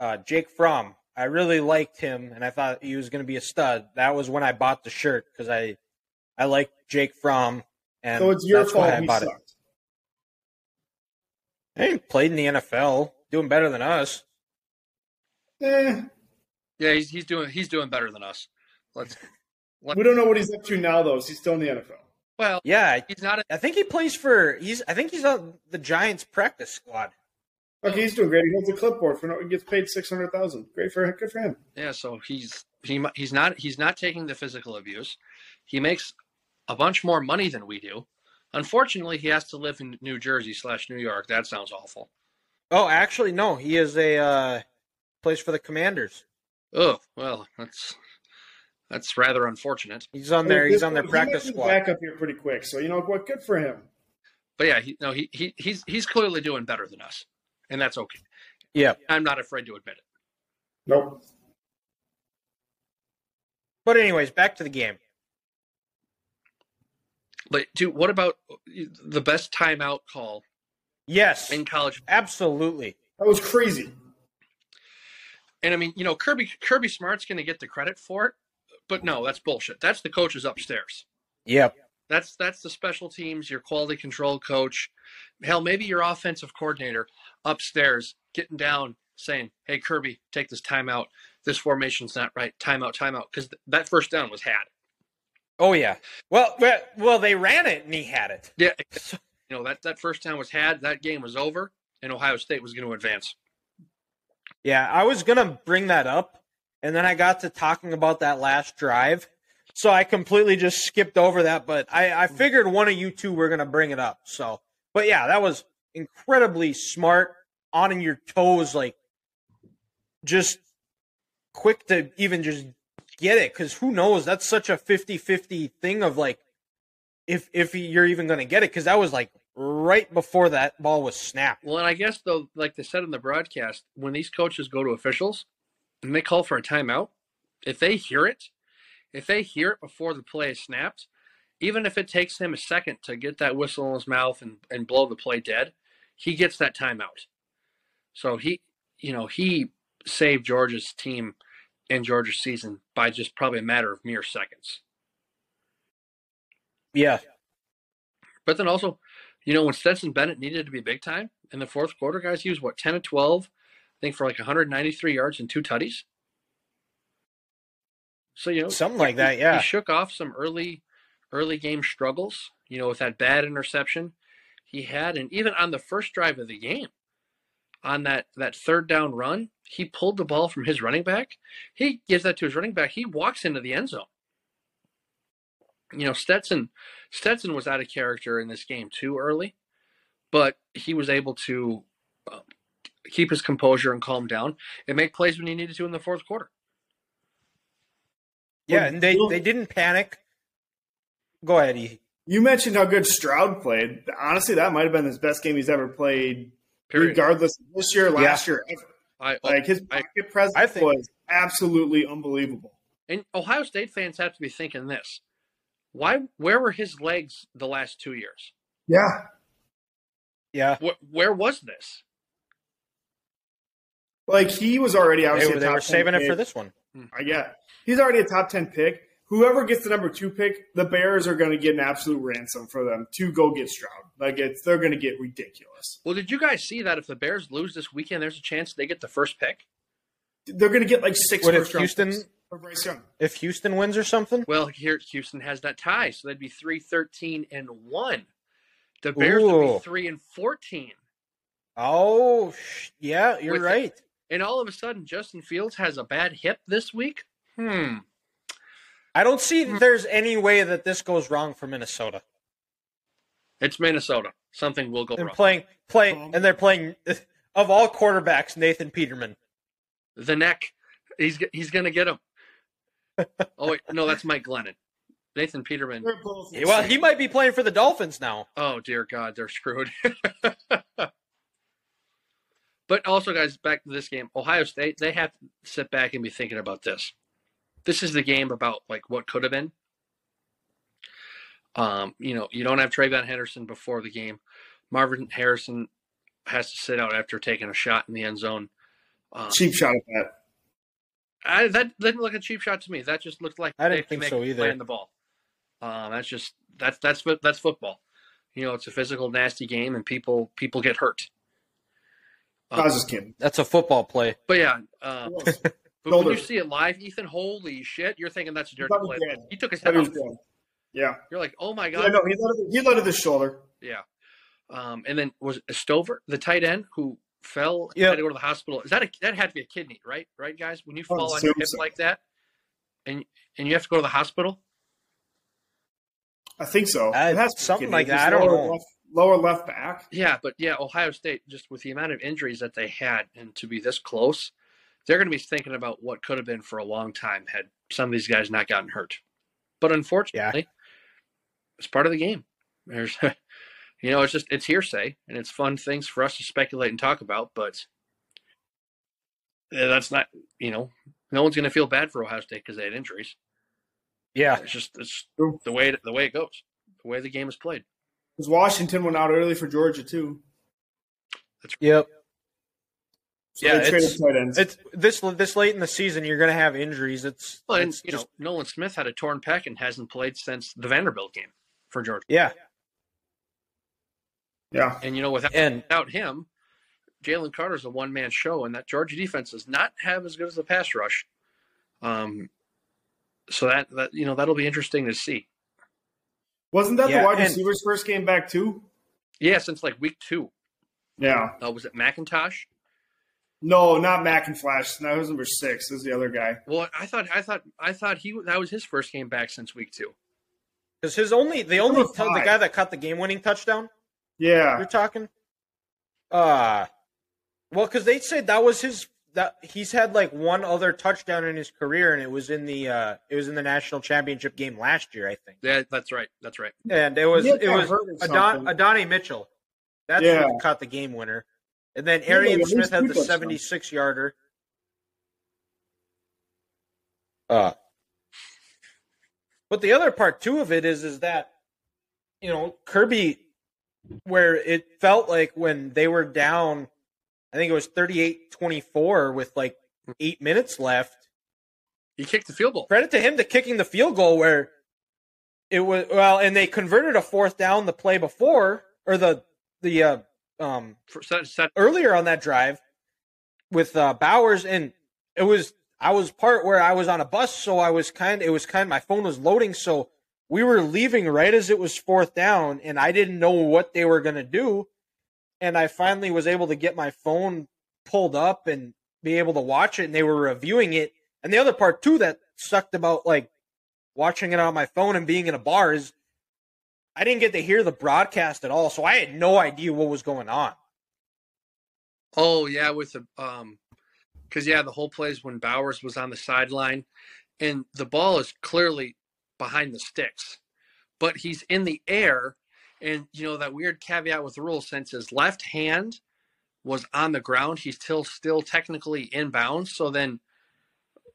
uh, Jake Fromm. I really liked him, and I thought he was going to be a stud. That was when I bought the shirt because I I like Jake Fromm, and so it's your fault I bought sucked. it. He played in the NFL, doing better than us. Eh. Yeah, he's he's doing he's doing better than us. Let's. Let, we don't know what he's up to now, though. He's still in the NFL. Well, yeah, he's not. A, I think he plays for. He's. I think he's on the Giants practice squad. Okay, he's doing great. He holds a clipboard for no. He gets paid six hundred thousand. Great for good for him. Yeah, so he's he he's not he's not taking the physical abuse. He makes a bunch more money than we do. Unfortunately, he has to live in New Jersey slash New York. That sounds awful. Oh, actually, no. He is a uh, place for the Commanders. Oh well, that's that's rather unfortunate. He's on there. He's on their practice squad. Back up here pretty quick. So you know what? Good for him. But yeah, he, no, he, he he's he's clearly doing better than us, and that's okay. Yeah, I'm not afraid to admit it. Nope. But anyways, back to the game. But dude, what about the best timeout call? Yes, in college, absolutely. That was crazy. And I mean, you know, Kirby Kirby Smart's going to get the credit for it, but no, that's bullshit. That's the coaches upstairs. Yep. That's that's the special teams, your quality control coach. Hell, maybe your offensive coordinator upstairs getting down saying, "Hey Kirby, take this timeout. This formation's not right. Timeout, timeout." Because th- that first down was had. Oh yeah. Well, well, well, they ran it and he had it. Yeah. You know that that first down was had. That game was over, and Ohio State was going to advance. Yeah, I was gonna bring that up and then I got to talking about that last drive. So I completely just skipped over that, but I, I figured one of you two were going to bring it up. So, but yeah, that was incredibly smart, on your toes, like just quick to even just get it. Cause who knows? That's such a 50 50 thing of like, if, if you're even going to get it. Cause that was like right before that ball was snapped. Well, and I guess though, like they said in the broadcast, when these coaches go to officials, and they call for a timeout, if they hear it, if they hear it before the play is snapped, even if it takes him a second to get that whistle in his mouth and, and blow the play dead, he gets that timeout. So he, you know, he saved Georgia's team in Georgia's season by just probably a matter of mere seconds. Yeah. But then also, you know, when Stetson Bennett needed to be big time in the fourth quarter, guys, he was what, 10 to 12 I think for like 193 yards and two tutties. So you know something like that, yeah. He shook off some early early game struggles, you know, with that bad interception he had, and even on the first drive of the game, on that that third down run, he pulled the ball from his running back. He gives that to his running back. He walks into the end zone. You know, Stetson Stetson was out of character in this game too early, but he was able to um, keep his composure and calm down and make plays when he needed to in the fourth quarter. Yeah, and they, they didn't panic. Go ahead, E. You mentioned how good Stroud played. Honestly, that might have been his best game he's ever played, Period. regardless of this year, last yeah. year. I, uh, like his pocket I, presence I think, was absolutely unbelievable. And Ohio State fans have to be thinking this: Why? Where were his legs the last two years? Yeah. Yeah. Where, where was this? Like he was already They, obviously were- they were saving it for this one. Mm-hmm. I get. He's already a top ten pick. Whoever gets the number two pick, the Bears are going to get an absolute ransom for them to go get Stroud. Like it's they're going to get ridiculous. Well, did you guys see that if the Bears lose this weekend, there's a chance they get the first pick? They're going to get like six What if Houston- for Bryce Young. If Houston wins or something, Well, here Houston has that tie, so they'd be three thirteen and one. The Bears would be three and fourteen. Oh yeah, you're With- right. And all of a sudden Justin Fields has a bad hip this week. Hmm. I don't see that there's any way that this goes wrong for Minnesota. It's Minnesota. Something will go And wrong. playing playing and they're playing of all quarterbacks, Nathan Peterman. the neck. He's he's gonna get him. oh wait, no, that's Mike Glennon. Nathan Peterman. Both Well, he might be playing for the Dolphins now. Oh dear God, they're screwed. but also, guys, back to this game. Ohio State, they have to sit back and be thinking about this. This is the game about like what could have been. Um, you know, you don't have TreVeyon Henderson before the game. Marvin Harrison has to sit out after taking a shot in the end zone. Um, cheap shot at that. I, that didn't look a cheap shot to me. That just looked like I didn't think Schmidt so either. Playing the ball. Um, that's just that's that's that's football. You know, it's a physical, nasty game, and people people get hurt. I was just kidding. That's a football play. But yeah, um, but when you see it live, Ethan, holy shit, you're thinking that's a dirty play. dead. He took his head off. dead. Yeah. You're like, oh my Yeah, god, no, he let it, he let it his shoulder. yeah. Um, and then was it Stover, the tight end, who fell, Yep. had to go to the hospital. Is that a, that had to be a kidney, right? Right, guys, when you I would fall on your hip so. like that, and and you have to go to the hospital. I think so. Uh, It has to something kidney. like that. I don't know. Left, lower left back. Yeah, but yeah, Ohio State, just with the amount of injuries that they had and to be this close, they're going to be thinking about what could have been for a long time had some of these guys not gotten hurt. But unfortunately, it's part of the game. There's, you know, it's just it's hearsay and it's fun things for us to speculate and talk about, but eh, that's not, you know, no one's going to feel bad for Ohio State because they had injuries. Yeah. It's just it's the way it, the way it goes, the way the game is played. Because Washington went out early for Georgia too. That's right. Yep. So Yeah, it's- tight ends. It's this this late in the season. You're going to have injuries. It's, Well, it's you just know, Nolan Smith had a torn pec and hasn't played since the Vanderbilt game for Georgia. yeah. yeah. And you know, without, And without him, Jalen Carter's a one man show, and that Georgia defense does not have as good as the pass rush. Um, so that that you know that'll be interesting to see. Wasn't that Yeah, the wide and- receivers first game back too? Yeah, since like week two, Yeah. uh, was it McIntosh? No, not McInflash. That was number six. This is the other guy. Well, I thought I thought I thought he that was his first game back since week two. because his only the only t- the guy that caught the game winning touchdown. Yeah. You're talking. Uh well, because they said that was his that he's had like one other touchdown in his career, and it was in the uh it was in the national championship game last year, I think. Yeah, that's right. That's right. And it was it was hurt Adon. Adonai Mitchell. That's Yeah. who caught the game winner. And then had, Arian like, at Smith had the 76 yarder. Uh, but the other part too of it is is that you know Kirby, where it felt like when they were down, I think it was 38-24 with like eight minutes left. He kicked the field goal. Credit to him to kicking the field goal where it was well, and they converted a fourth down the play before or the the uh, um set, set, earlier on that drive with uh, Bowers, and it was I was part where I was on a bus, so I was kind. It was kind. my phone was loading, so we were leaving right as it was fourth down, and I didn't know what they were gonna do, and I finally was able to get my phone pulled up and be able to watch it, and they were reviewing it. And the other part too that sucked about like watching it on my phone and being in a bar is I didn't get to hear the broadcast at all, so I had no idea what was going on. Oh yeah, with the um, because yeah, the whole play is when Bowers was on the sideline, and the ball is clearly behind the sticks, but he's in the air, and you know that weird caveat with the rule since his left hand was on the ground, he's still still technically in bounds. So then,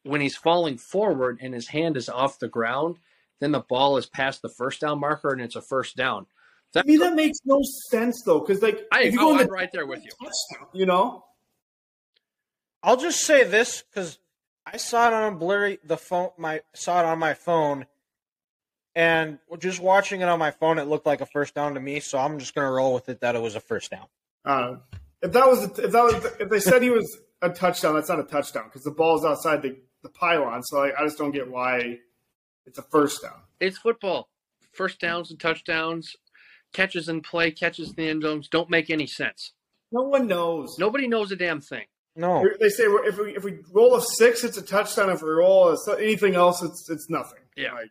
when he's falling forward and his hand is off the ground, then the ball is past the first down marker and it's a first down. I mean, that makes no sense though, because like I, if you oh, go in I'm the right there with you. you know, I'll just say this because I saw it on a blurry the phone. My saw it on my phone, and just watching it on my phone, it looked like a first down to me. So I'm just gonna roll with it that it was a first down. uh, if that was if that was if they said he was a touchdown, that's not a touchdown because the ball is outside the, the pylon. So like, I just don't get why it's a first down. It's football. First downs and touchdowns, catches in play, catches in the end zones don't make any sense. No one knows. Nobody knows a damn thing. No, They say if we if we roll a six, it's a touchdown. If we roll a, anything else, it's it's nothing. Yeah. Like,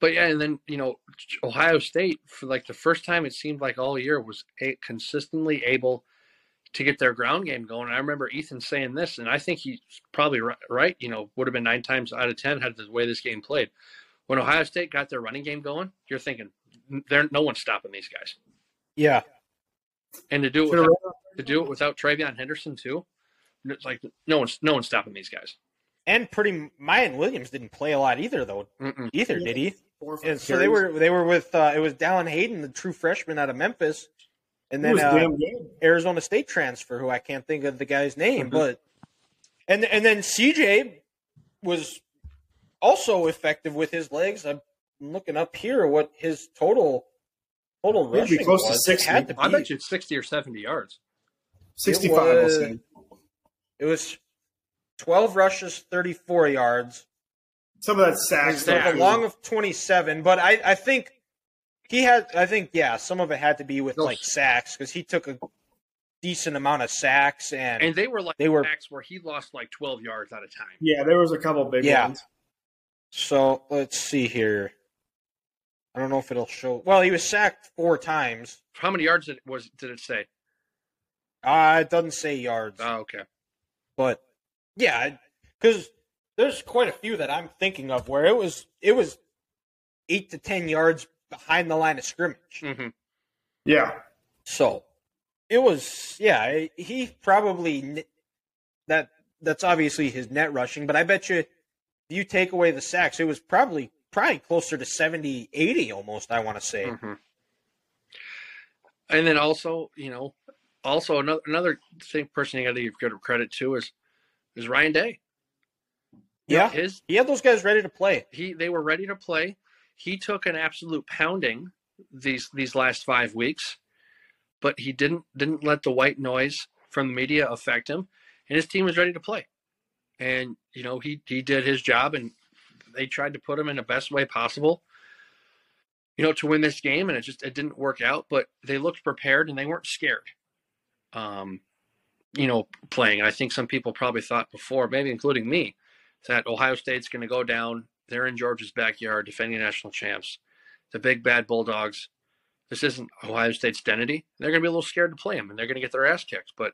But yeah, and then you know, Ohio State for like the first time it seemed like all year was a, consistently able to get their ground game going. I remember Ethan saying this, and I think he's probably right. right you know, would have been nine times out of ten had the way this game played. When Ohio State got their running game going, you're thinking, there no one's stopping these guys, yeah, and to do it without, to do it without TreVeyon Henderson too, it's like no one's no one's stopping these guys. and pretty Miyan Williams didn't play a lot either, though. Mm-mm. Either did he? Four And so they were they were with uh, it was Dallan Hayden, the true freshman out of Memphis, and then uh. Arizona State transfer, who I can't think of the guy's name, Mhm. but and and then CJ was also effective with his legs. I'm looking up here what his total total Maybe rushing close to was. It 60. had to I bet you it's sixty or seventy yards. Sixty-five. I'll was- It was twelve rushes, thirty four yards. Some of that sacks. Instead though, of a long of 27, but I, I think he had, I think, yeah, some of it had to be with Those- like sacks because he took a decent amount of sacks and, And they were like They were- sacks where he lost like twelve yards at a time. Yeah, there was a couple big Yeah. ones. so let's see here. I don't know if it'll show. Well, he was sacked four times. How many yards did it was did it say? Uh, it doesn't say yards, Oh, okay. but yeah, because there's quite a few that I'm thinking of where it was, it was eight to 10 yards behind the line of scrimmage. hmm Yeah. So it was, yeah, he probably that that's obviously his net rushing, but I bet you if you take away the sacks, it was probably probably closer to 70, 80 almost, I want to say. hmm And then also, you know, also another another thing person you got to give credit to is is Ryan Day. You know, Yeah. his He had those guys ready to play. he they were ready to play. He took an absolute pounding these these last five weeks, but he didn't didn't let the white noise from the media affect him, and his team was ready to play. And you know he he did his job, and they tried to put him in the best way possible. You know to win this game, and it just it didn't work out. But they looked prepared and they weren't scared. Um, you know, playing. I think some people probably thought before, maybe including me, that Ohio State's going to go down. They're in Georgia's backyard defending national champs. The big bad Bulldogs. This isn't Ohio State's identity. They're going to be a little scared to play them, and they're going to get their ass kicked. But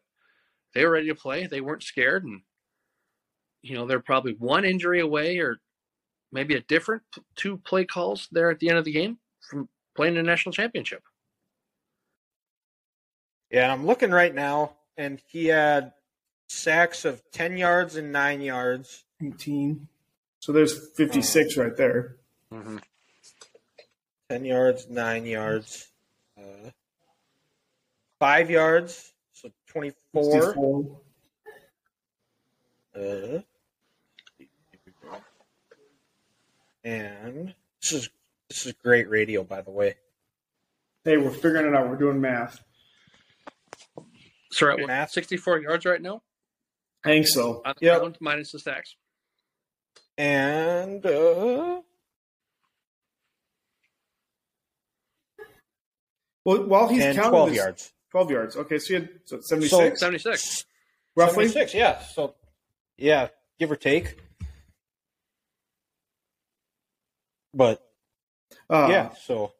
they were ready to play. They weren't scared, and you know they're probably one injury away, or maybe a different two play calls there at the end of the game from playing the national championship. Yeah, I'm looking right now, and he had sacks of 10 yards and 9 yards. 18. So there's 56 right there. Mm-hmm. 10 yards, 9 yards. Uh, 5 yards, so 24. 64. Uh, and this is this is great radio, by the way. Hey, we're figuring it out. We're doing math. So we're at what, Math. 64 yards right now I think so. Yeah. the Yep. ground minus the stacks. And uh, Well, while he's and counting 12 this- yards. 12 yards. Okay, so you had so 76 76. roughly. 76, yeah. So, yeah, give or take. But Uh, yeah, so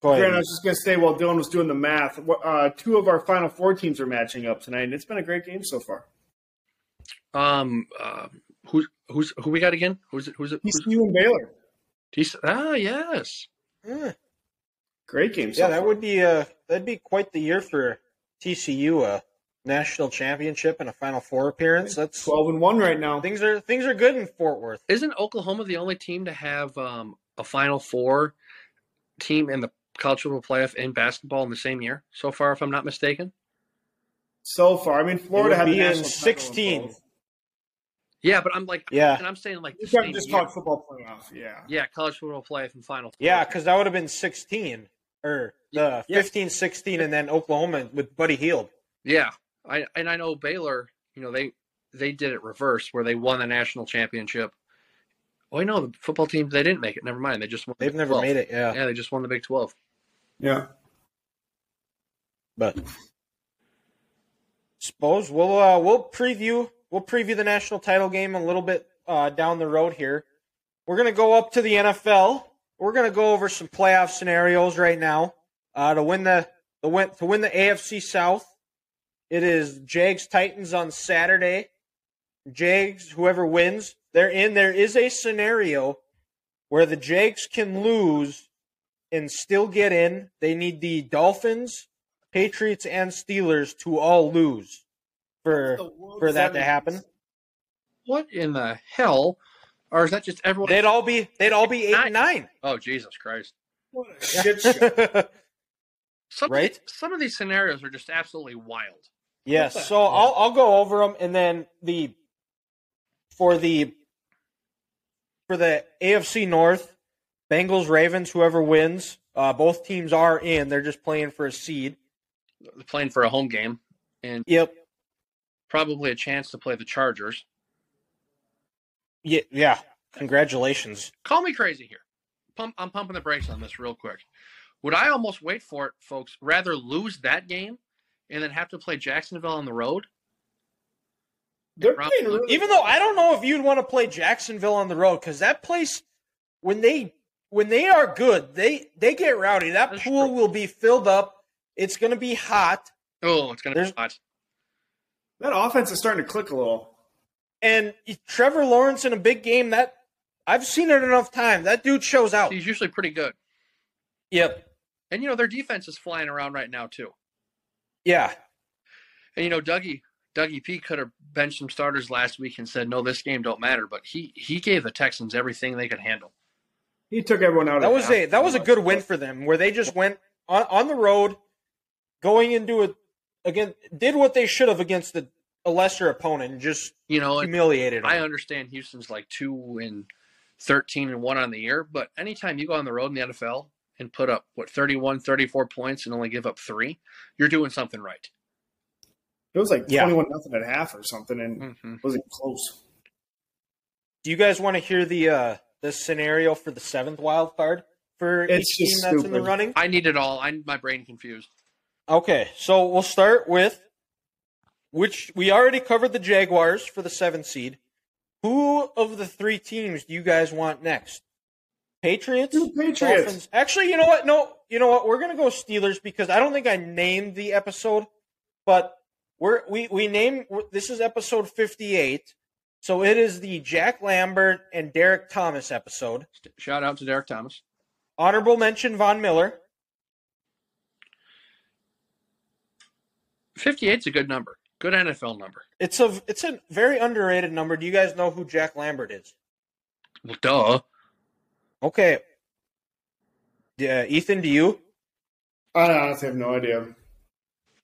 go ahead. Grant, I was just going to say while Dylan was doing the math, uh, two of our final four teams are matching up tonight, and it's been a great game so far. Um, uh, who's who's who we got again? Who's it? Who's it? Who's, TCU and Baylor. he's, ah, yes. Eh, Great game. So yeah, that far. would be uh that'd be quite the year for TCU. Uh, national championship and a Final Four appearance. That's Twelve and one right now. things are things are good in Fort Worth. Isn't Oklahoma the only team to have um, a Final Four team in the college football playoff in basketball in the same year so far, if I'm not mistaken? So far, I mean, Florida would had the be in 16. both. Yeah, but I'm like, Yeah. and I'm saying like the You just year. college football playoff. Yeah. Yeah, college football playoff and Final Four. Yeah, because that would have been 16 or the Yeah. 15, 16, and then Oklahoma with Buddy Heald. Yeah, I and I know Baylor. You know they they did it reverse where they won the national championship. Oh, I know the football team they didn't make it. Never mind, they just won. the They've Big never 12. made it. Yeah, Yeah, they just won the Big Twelve. Yeah. but suppose we'll uh, we'll preview we'll preview the national title game a little bit uh, down the road here. We're gonna go up to the NFL. We're gonna go over some playoff scenarios right now uh, to win the the win to win the AFC South. It is Jags Titans on Saturday. Jags, whoever wins, they're in. There is a scenario where the Jags can lose and still get in. They need the Dolphins, Patriots, and Steelers to all lose for for that to happen. What in the hell? Or is that just everyone? They'd all be they'd all be eight and nine. oh Jesus Christ! What a shit show. Some Right? Some of these scenarios are just absolutely wild. yes, What the so I'll I'll go over them and then the for the for the AFC North, Bengals Ravens, whoever wins, uh, both teams are in. They're just playing for a seed. They're playing for a home game and Yep. Probably a chance to play the Chargers. Yeah. Yeah. Congratulations. Call me crazy here. Pump, I'm pumping the brakes on this real quick. Would I almost wait for it, folks? Rather lose that game and then have to play Jacksonville on the road? They're Rob- playing really Even though I don't know if you'd want to play Jacksonville on the road because that place, when they when they are good, they they get rowdy. That That's pool true. will be filled up. It's going to be hot, Oh, it's going to be hot. That offense is starting to click a little. and Trevor Lawrence in a big game. That I've seen it enough times. That dude shows out. He's usually pretty good. Yep. And, you know, their defense is flying around right now, too. Yeah. And, you know, Dougie. Dougie P could have benched some starters last week and said, "No, this game don't matter." But he he gave the Texans everything they could handle. He took everyone out. That of was half a that was a good win for them where they just went on, on the road, going into it again. Did what they should have against the, a lesser opponent and just You know, and humiliated them. I understand Houston's like two and thirteen and one on the year, but anytime you go on the road in the NFL and put up what 31, 34 points and only give up three, you're doing something right. It was like Yeah. twenty-one nothing at half or something, and Mm-hmm. it wasn't close. Do you guys want to hear the uh the scenario for the seventh wild card for It's each team just that's in the running? I need it all. I'm my brain confused. Okay, so we'll start with which we already covered the Jaguars for the seventh seed. Who of the three teams do you guys want next? Patriots, Do Patriots. Dolphins. Actually, you know what? No, you know what? We're gonna go Steelers because I don't think I named the episode, but we're we we name this is episode fifty eight, so it is the Jack Lambert and Derrick Thomas episode. Shout out to Derrick Thomas. Honorable mention Von Miller. 58's a good number. Good NFL number. It's a it's a very underrated number. Do you guys know who Jack Lambert is? Well, duh. Okay. Yeah, Ethan, do you? I honestly have no idea.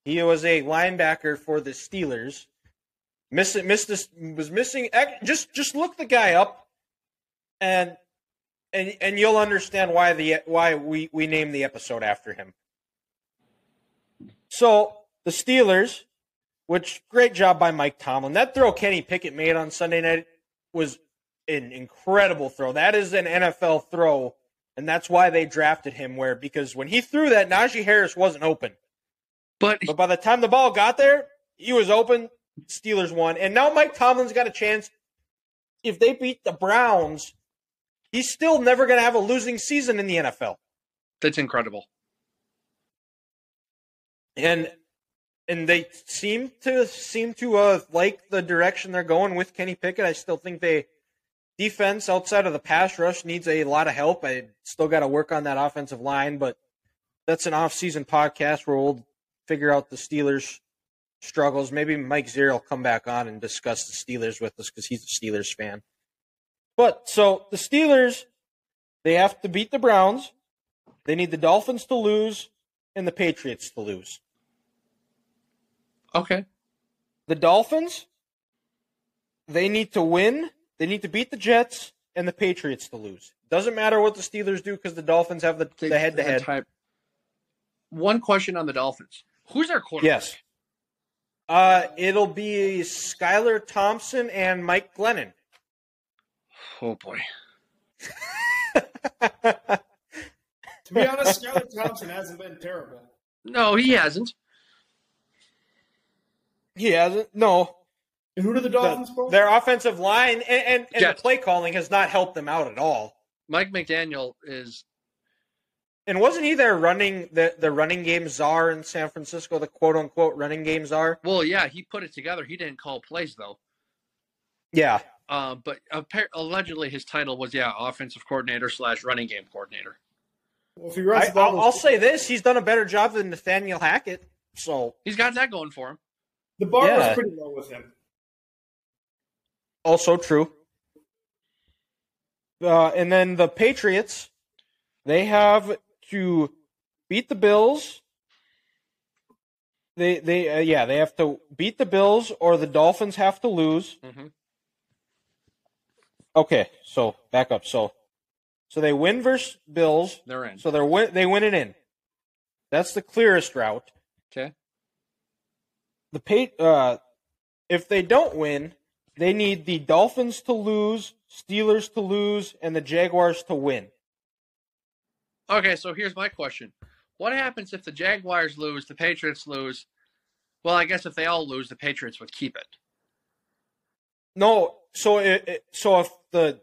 He was a linebacker for the Steelers. Miss missed this was missing. Just just look the guy up, and and and you'll understand why the why we we named the episode after him. So the Steelers, which great job by Mike Tomlin. That throw Kenny Pickett made on Sunday night was an incredible throw. That is an NFL throw, and that's why they drafted him. Where because when he threw that, Najee Harris wasn't open. But But by the time the ball got there, he was open. Steelers won. And now Mike Tomlin's got a chance. If they beat the Browns, he's still never going to have a losing season in the NFL. that's incredible. And and they seem to seem to uh, like the direction they're going with Kenny Pickett. I still think they defense outside of the pass rush needs a lot of help. I still got to work on that offensive line, but that's an off-season podcast where we'll figure out the Steelers struggles. Maybe Mike Zier will come back on and discuss the Steelers with us because he's a Steelers fan. But so the Steelers, they have to beat the Browns. They need the Dolphins to lose and the Patriots to lose. Okay. The Dolphins, they need to win. They need to beat the Jets and the Patriots to lose. Doesn't matter what the Steelers do because the Dolphins have the the head to head. Type. One question on the Dolphins: Who's their quarterback? Yes. Uh, it'll be Skylar Thompson and Mike Glennon. Oh boy. To be honest, Skylar Thompson hasn't been terrible. No, he hasn't. He hasn't. No, And who do the Dolphins The- play? their offensive line and, and, and the play calling has not helped them out at all. Mike McDaniel is And wasn't he their running the, the running game czar in San Francisco, the quote unquote running game czar? well, yeah, he put it together. He didn't call plays though. Yeah. Um, but appar- allegedly his title was yeah, offensive coordinator slash running game coordinator. well, if he runs I, the ball, I'll, I'll say this: he's done a better job than Nathaniel Hackett. So He's got that going for him. The bar Yeah. was pretty low with him. also true. Uh, and then the Patriots, they have to beat the Bills. They they uh, yeah they have to beat the Bills or the Dolphins have to lose. Mhm. Okay, so back up. So so they win versus Bills. They're in. So they're win, they win it in. That's the clearest route. Okay. The pay, uh, if they don't win, they need the Dolphins to lose, Steelers to lose, and the Jaguars to win. Okay, so here's my question: What happens if the Jaguars lose, the Patriots lose? Well, I guess if they all lose, the Patriots would keep it. No, so it, it, so if the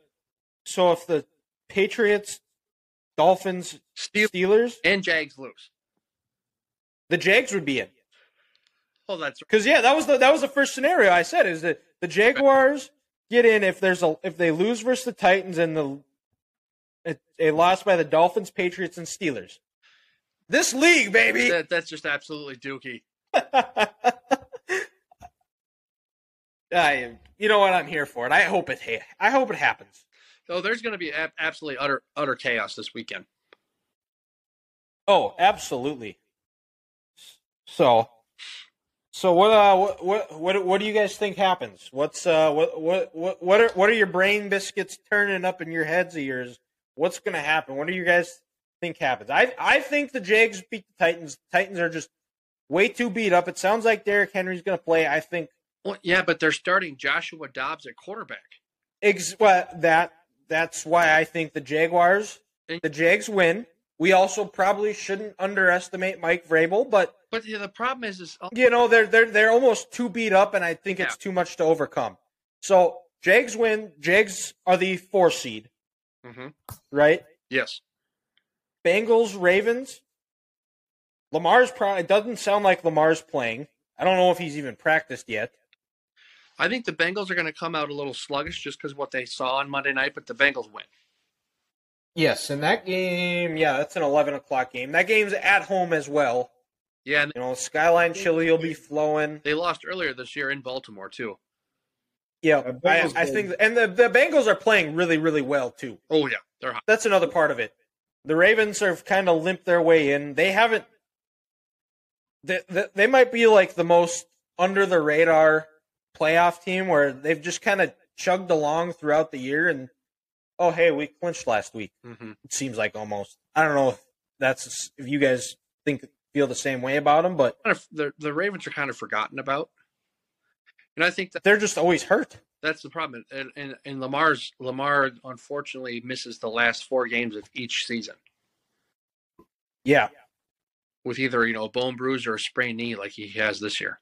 so if the Patriots, Dolphins, Steel Steelers, and Jags lose. the Jags would be in. Oh, that's Because yeah, that was the that was the first scenario I said is that the Jaguars get in if there's a if they lose versus the Titans and the a, a loss by the Dolphins, Patriots, and Steelers. This league, baby. that, that's just absolutely dookie. I, you know what? I'm here for it. I hope it. I hope it happens. So there's going to be ab- absolutely utter utter chaos this weekend. Oh, absolutely. So, so what? Uh, what? What? What? What do you guys think happens? What's uh? What? What? What? What are what are your brain biscuits turning up in your heads of yours? What's going to happen? What do you guys think happens? I I think the Jags beat the Titans. Titans are just way too beat up. It sounds like Derrick Henry's going to play. I think Well, yeah, but they're starting Joshua Dobbs at quarterback. ex- well, that that's why I think the Jaguars, the Jags win. We also probably shouldn't underestimate Mike Vrabel, but But the problem is, is you know they're they're they're almost too beat up, and I think it's too much to overcome. So Jags win. Jags are the four seed, Mhm. right? yes, Bengals, Ravens. Lamar's probably. It doesn't sound like Lamar's playing. I don't know if he's even practiced yet. I think the Bengals are going to come out a little sluggish just because what they saw on Monday night, but the Bengals win. Yes, and that game, yeah, that's an eleven o'clock game. That game's at home as well. Yeah, and You know, Skyline Chili will be flowing. they lost earlier this year in Baltimore too. Yeah, I, I think, and the the Bengals are playing really, really well too. Oh yeah, they're hot. That's another part of it. The Ravens have kind of limped their way in. They haven't. They, they, they might be like the most under the radar playoff team where they've just kind of chugged along throughout the year and oh hey we clinched last week. hmm It seems like almost. I don't know if that's if you guys think feel the same way about them, but Kind of, the the Ravens are kind of forgotten about, and I think that they're just always hurt. that's the problem. And, and and Lamar's Lamar unfortunately misses the last four games of each season Yeah, with either you know a bone bruise or a sprained knee like he has this year.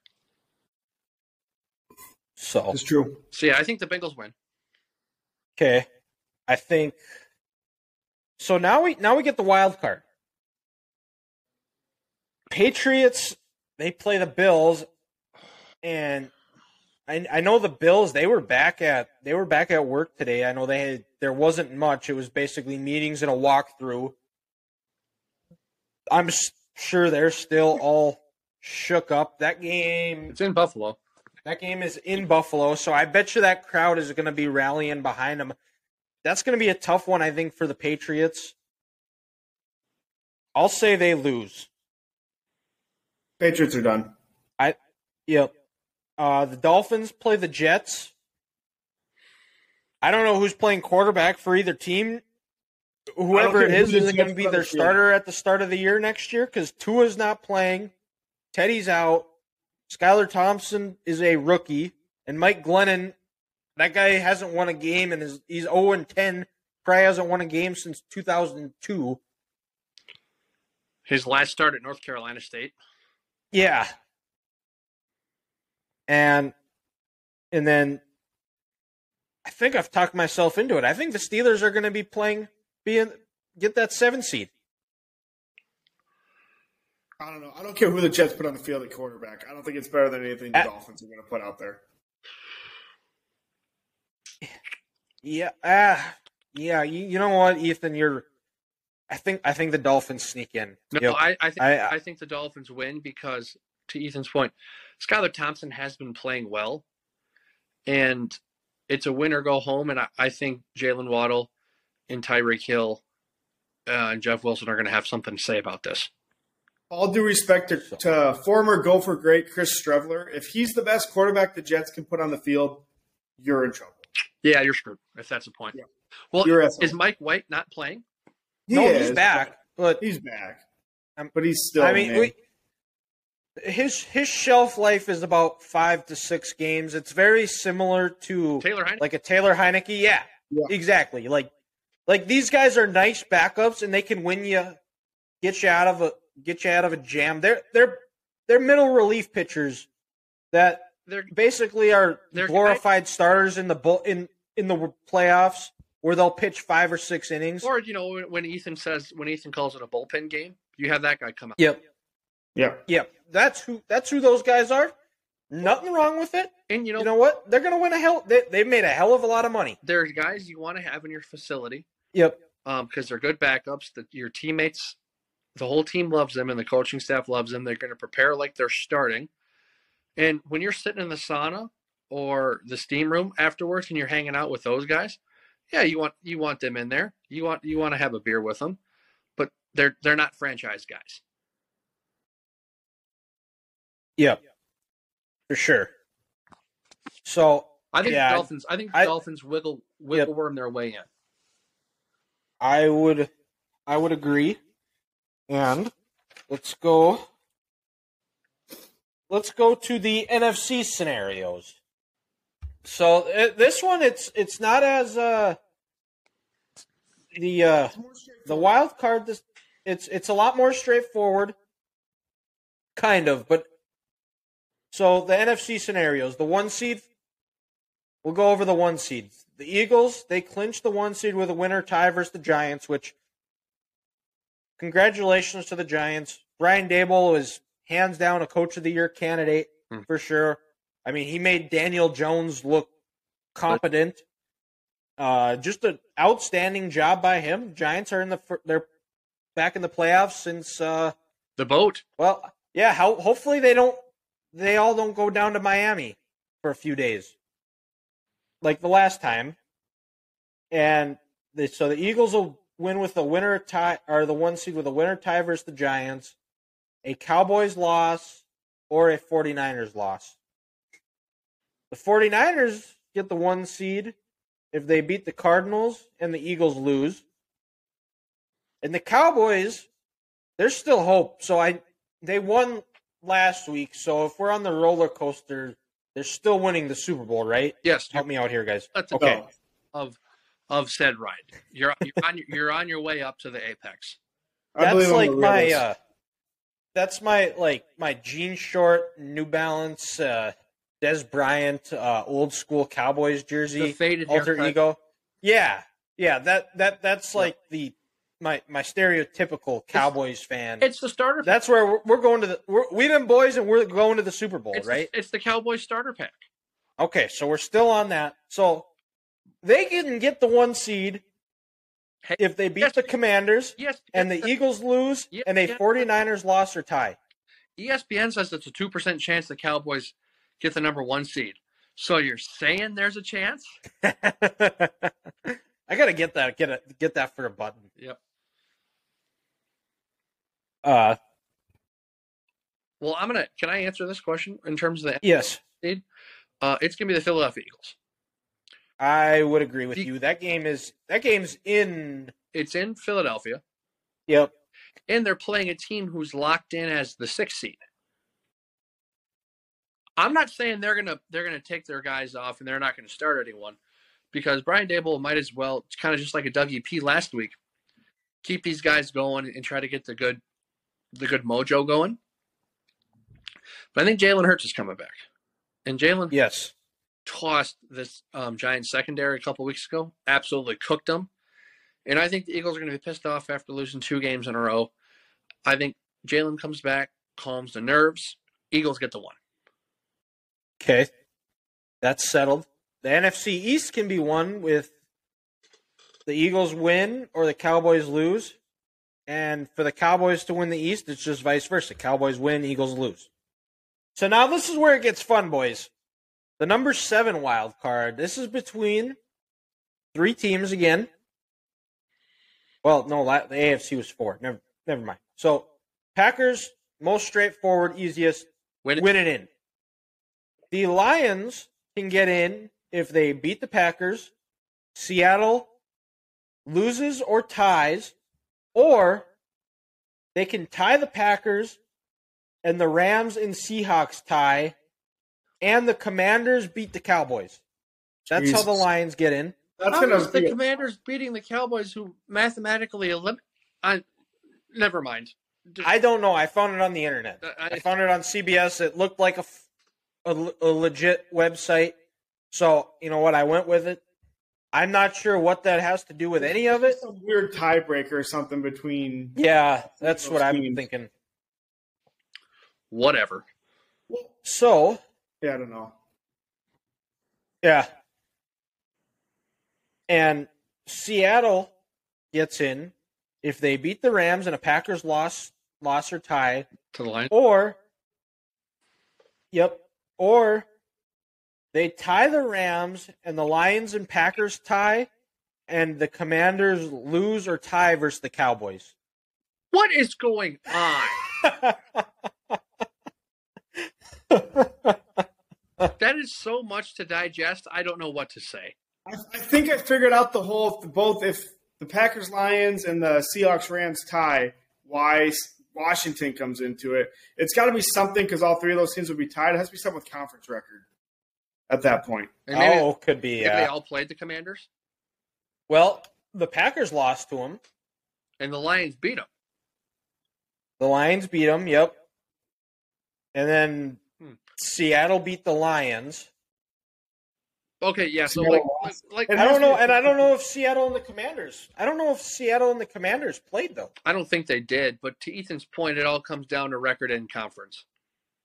so it's true. So yeah, I think the Bengals win. Okay. I think so now we now we get the wild card. Patriots they play the Bills and I I know the Bills they were back at they were back at work today. I know they had there wasn't much. It was basically meetings and a walkthrough. I'm sure they're still all shook up. That game It's in Buffalo. that game is in Buffalo, so I bet you that crowd is going to be rallying behind them. That's going to be a tough one, I think, for the Patriots. I'll say they lose. Patriots are done. I Yep. Uh, the Dolphins play the Jets. I don't know who's playing quarterback for either team. Whoever it care who is the isn't going to be their starter at the start of the year next year because Tua's not playing. Teddy's out. Skylar Thompson is a rookie, and Mike Glennon, that guy hasn't won a game and is he's zero and ten. Probably hasn't won a game since two thousand two. His last start at North Carolina State. Yeah. And and then I think I've talked myself into it. I think the Steelers are going to be playing being get that 7 seed. I don't know. I don't care who the Jets put on the field at quarterback. I don't think it's better than anything the Dolphins are going to put out there. Yeah. Ah, yeah, you, you know what, Ethan, you're I think I think the Dolphins sneak in. No, Yep. I, I think I- I, think the Dolphins win because, to Ethan's point, Skylar Thompson has been playing well, and it's a win or go home. And I, I think Jaylen Waddle and Tyreek Hill uh, and Jeff Wilson are going to have something to say about this. All due respect to, to former Gopher great Chris Streveler, if he's the best quarterback the Jets can put on the field, you're in trouble. Yeah, you're screwed if that's the point. Yeah. Well, is Mike White not playing? He no, is, he's back, but but He's back. Um, but he's still. I mean, we, his his shelf life is about 5 to 6 games. It's very similar to Taylor Heinicke. like a Taylor Heinicke. Yeah, Yeah. exactly. Like, like these guys are nice backups, and they can win you, get you out of a get you out of a jam. They're they're they're middle relief pitchers that They're basically are They're- glorified starters in the bull in in the playoffs where they'll pitch five or six innings. or you know when, when Ethan says when Ethan calls it a bullpen game, you have that guy come out. Yep, yeah. yep. That's who that's who those guys are. Nothing wrong with it. And you know, You know what? They're gonna win a hell. They they've made a hell of a lot of money. there are guys you want to have in your facility Yep. um, because they're good backups. That your teammates, the whole team loves them, and the coaching staff loves them. They're going to prepare like they're starting. And when you're sitting in the sauna or the steam room afterwards, and you're hanging out with those guys, yeah, you want you want them in there. You want you want to have a beer with them, but they're they're not franchise guys. Yeah, For sure. So I think Yeah, Dolphins. I think the I- Dolphins wiggle wiggle worm their way in. I would I would agree. And let's go let's go to the NFC scenarios. So uh, this one it's it's not as uh the uh the wild card this it's it's a lot more straightforward. Kind of but so the NFC scenarios the one seed we'll go over the one seed. The Eagles they clinched the one seed with a winner tie versus the Giants which congratulations to the Giants. Brian Daboll is hands down a coach of the year candidate Hmm. for sure I mean he made Daniel Jones look competent uh, just an outstanding job by him. Giants are in the they're back in the playoffs since uh, The boat. well, yeah. How hopefully they don't they all don't go down to Miami for a few days like the last time. And they, so the Eagles will win with the winner tie or the one seed with a winner tie versus the Giants, a Cowboys loss or a 49ers loss. The 49ers get the one seed if they beat the Cardinals and the Eagles lose. And the Cowboys, there's still hope. So I they won last week. So if we're on the roller coaster, they're still winning the Super Bowl, right? Yes, Help me out here, guys. That's a Okay. No. of of said ride. You're you're on your, you're on your way up to the apex. I That's I'm like my uh that's my like my jean short New Balance uh Dez Bryant uh old school Cowboys jersey faded alter haircut. ego. Yeah. Yeah, that that that's like the my my stereotypical Cowboys fan. It's the starter. That's where we're, we're going to the we're, we them boys and we're going to the Super Bowl, it's right? The, it's the Cowboys starter pack. Okay, so we're still on that. So they can get the one seed Hey, if they beat yes, the Commanders Yes, and the yes, Eagles lose Yeah, and a yeah. 49ers loss or tie. ESPN says it's a two percent chance the Cowboys get the number one seed. So you're saying there's a chance? I gotta get that. Get it. Get that for a button. Yep. Uh, Well, I'm gonna. Can I answer this question in terms of the yes, seed? Uh, it's gonna be the Philadelphia Eagles. I would agree with The- you. That game is that game's in. It's in Philadelphia, Yep. and they're playing a team who's locked in as the sixth seed. I'm not saying they're gonna they're gonna take their guys off and they're not gonna start anyone, because Brian Daboll might as well it's kind of just like a Dougie P last week, keep these guys going and try to get the good the good mojo going. But I think Jalen Hurts is coming back, and Jalen Yes. tossed this um, Giants secondary a couple weeks ago. Absolutely cooked them. And I think the Eagles are going to be pissed off after losing two games in a row. I think Jalen comes back, calms the nerves. Eagles get the one. Okay. That's settled. The NFC East can be won with the Eagles win or the Cowboys lose. And for the Cowboys to win the East, it's just vice versa. Cowboys win, Eagles lose. So now this is where it gets fun, boys. The number seven wild card. This is between three teams again. Well, no, the AFC was four. Never, never mind. So Packers, most straightforward, easiest, Win. win it in. The Lions can get in if they beat the Packers, Seattle loses or ties, or they can tie the Packers and the Rams and Seahawks tie, and the Commanders beat the Cowboys. That's how the Lions get in. That's How gonna is the be- Commanders beating the Cowboys, who mathematically eliminate? I never mind. I don't know. I found it on the internet. I- I found it on CBS. It looked like a, f- a l- a legit website. So, you know what? I went with it. I'm not sure what that has to do with any of it. some weird tiebreaker or something between. Yeah, that's what I'm thinking. Whatever. So, Yeah, I don't know. yeah. And Seattle gets in if they beat the Rams and a Packers loss loss or tie To the line. or Yep, or they tie the Rams and the Lions and Packers tie and the Commanders lose or tie versus the Cowboys. What is going on? That is so much to digest. I don't know what to say. I, I think I figured out the whole if both if the Packers Lions and the Seahawks Rams tie, why S- Washington comes into it. It's got to be something because all three of those teams would be tied. It has to be something with conference record at that point. And maybe, oh, could be. maybe they all played the Commanders, Well, the Packers lost to them. and the Lions beat them. The Lions beat them. Yep. And then Hmm. Seattle beat the Lions. Okay, yeah. So like, like And I don't know, and I don't know if Seattle and the Commanders. I don't know if Seattle and the Commanders played though. I don't think they did. But to Ethan's point, it all comes down to record and conference.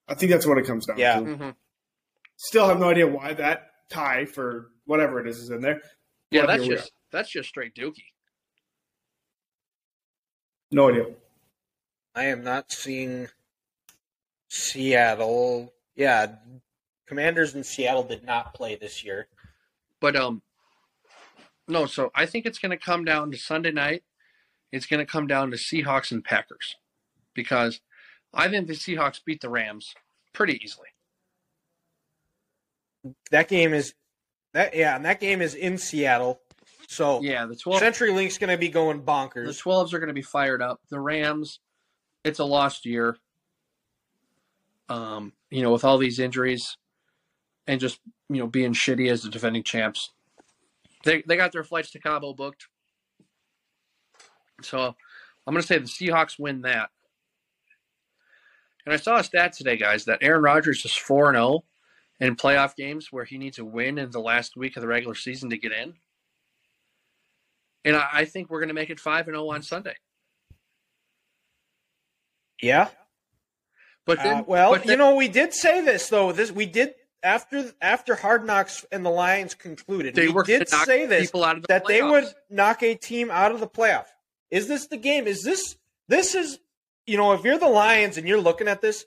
I think that's what it comes down Yeah. to. Mm-hmm. Still have no idea why that tie for whatever it is is in there. Yeah, Well, that's just that's just straight dookie. No idea. I am not seeing Seattle. Yeah, Commanders in Seattle did not play this year. But um, no. So I think it's going to come down to Sunday night. It's going to come down to Seahawks and Packers, because I think the Seahawks beat the Rams pretty easily. That game is that yeah, and that game is in Seattle. So Yeah, the twelve. CenturyLink's going to be going bonkers. The 12s are going to be fired up. The Rams, it's a lost year. Um, you know, with all these injuries and just, you know, being shitty as the defending champs. They they got their flights to Cabo booked. So, I'm going to say the Seahawks win that. And I saw a stat today, guys, that Aaron Rodgers is 4 0 in playoff games where he needs a win in the last week of the regular season to get in. And I, I think we're going to make it 5 and 0 on Sunday. Yeah. But then, Uh, well, but you know, we did say this though. This we did after after Hard Knocks and the Lions concluded. they did say this the that they would knock a team out of the playoff. Is this the game? Is this this is you know if you're the Lions and you're looking at this,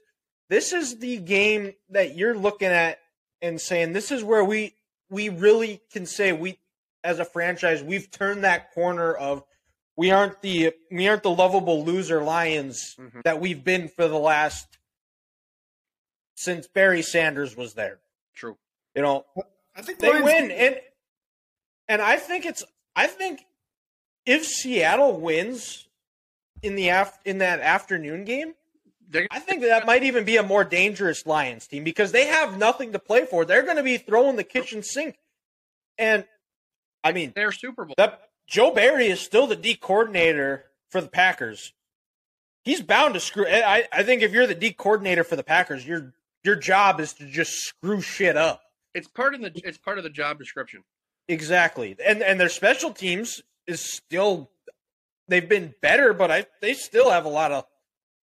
this is the game that you're looking at and saying this is where we we really can say we as a franchise we've turned that corner of we aren't the we aren't the lovable loser Lions Mhm. that we've been for the last since Barry Sanders was there. True. You know, I think they Lions- win and and I think it's I think if Seattle wins in the af- in that afternoon game, They're, I think that might even be a more dangerous Lions team because they have nothing to play for. They're going to be throwing the kitchen sink. And I mean, they're Super Bowl. that Joe Barry is still the D coordinator for the Packers. He's bound to screw. I, I think if you're the D coordinator for the Packers, your your job is to just screw shit up. It's part of the it's part of the job description. Exactly, and and their special teams is still they've been better, but I they still have a lot of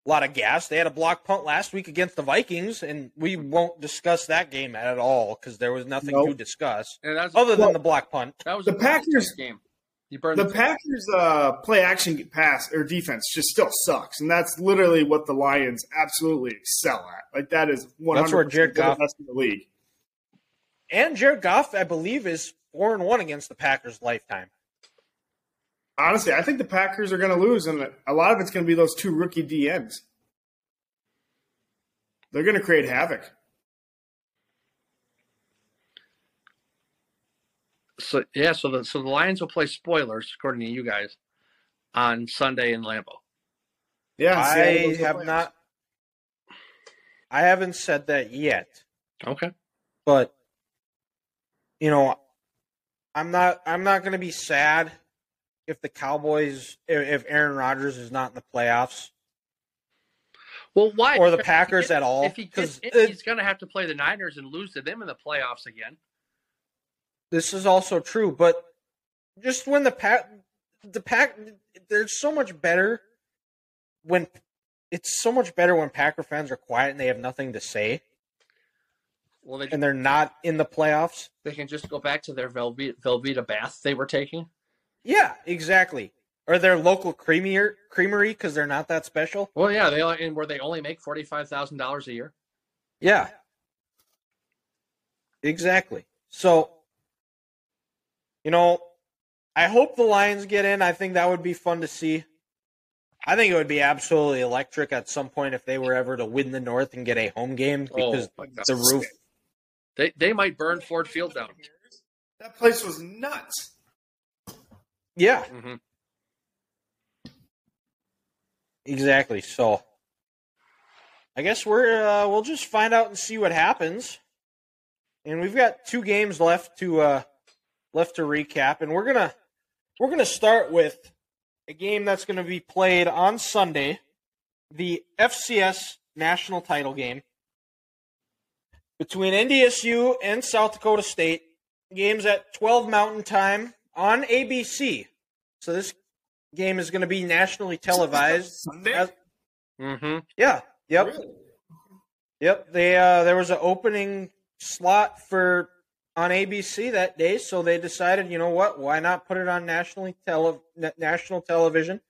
a lot of gas. They had a block punt last week against the Vikings, and we won't discuss that game at all because there was nothing Nope. to discuss And that's other than Well, the block punt. that was the a Packers- game. You burned The the, Packers' uh, play action pass or defense just still sucks, and that's literally what the Lions absolutely excel at. Like that is one hundred percent Goff- the best in the league. And Jared Goff, I believe, is four and one against the Packers lifetime. Honestly, I think the Packers are going to lose, and a lot of it's going to be those two rookie DNs. They're going to create havoc. So yeah. So the so the Lions will play spoilers according to you guys on Sunday in Lambeau. Yeah, I have playoffs. not. I haven't said that yet. Okay. but you know i'm not i'm not going to be sad if the cowboys if if aaron rodgers is not in the playoffs Well, why? or the If packers gets- at all If he because he's going to have to play the Niners and lose to them in the playoffs again. This is also true but just when the pack the pack they're so much better when it's so much better when packer fans are quiet and they have nothing to say Well, they and they're not in the playoffs they can just go back to their Velveeta, Velveeta bath they were taking. yeah exactly or their local creamier creamery because they're not that special Well, yeah, they and where they only make forty five thousand dollars a year. Yeah. Exactly. So, you know, I hope the Lions get in. I think that would be fun to see. I think it would be absolutely electric at some point if they were ever to win the North and get a home game because oh, the roof. they they might burn Ford Field down. That place was nuts. Yeah, hmm exactly. So, I guess we're uh, we'll just find out and see what happens. And we've got two games left to uh, left to recap, and we're gonna we're gonna start with a game that's going to be played on Sunday, the FCS national title game between NDSU and South Dakota State. Games at 12 Mountain Time on ABC. So this game is going to be nationally televised. Sunday. As- hmm yeah. Yep. Really? Yep. They uh, there was an opening slot for on ABC that day, so they decided, you know what? Why not put it on nationally tele- national television?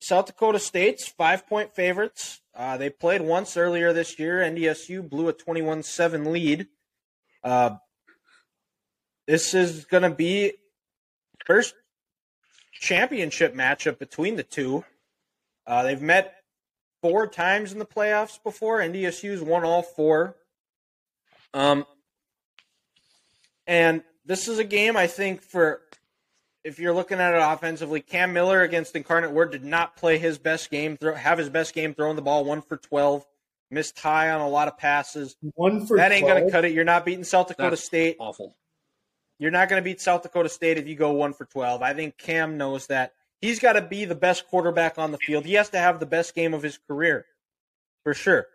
South Dakota State's five point favorites. Uh, they played once earlier this year. NDSU blew a 21 7 lead. Uh, this is going to be first championship matchup between the two. Uh, they've met four times in the playoffs before. NDSU's won all four. Um, and this is a game I think for if you're looking at it offensively, Cam Miller against Incarnate Word did not play his best game. Throw, have his best game throwing the ball one for twelve, missed high on a lot of passes. One for That ain't gonna cut it. You're not beating South Dakota That's- State. Awful. You're not going to beat South Dakota State if you go one for 12. I think Cam knows that. He's got to be the best quarterback on the field. He has to have the best game of his career, for sure.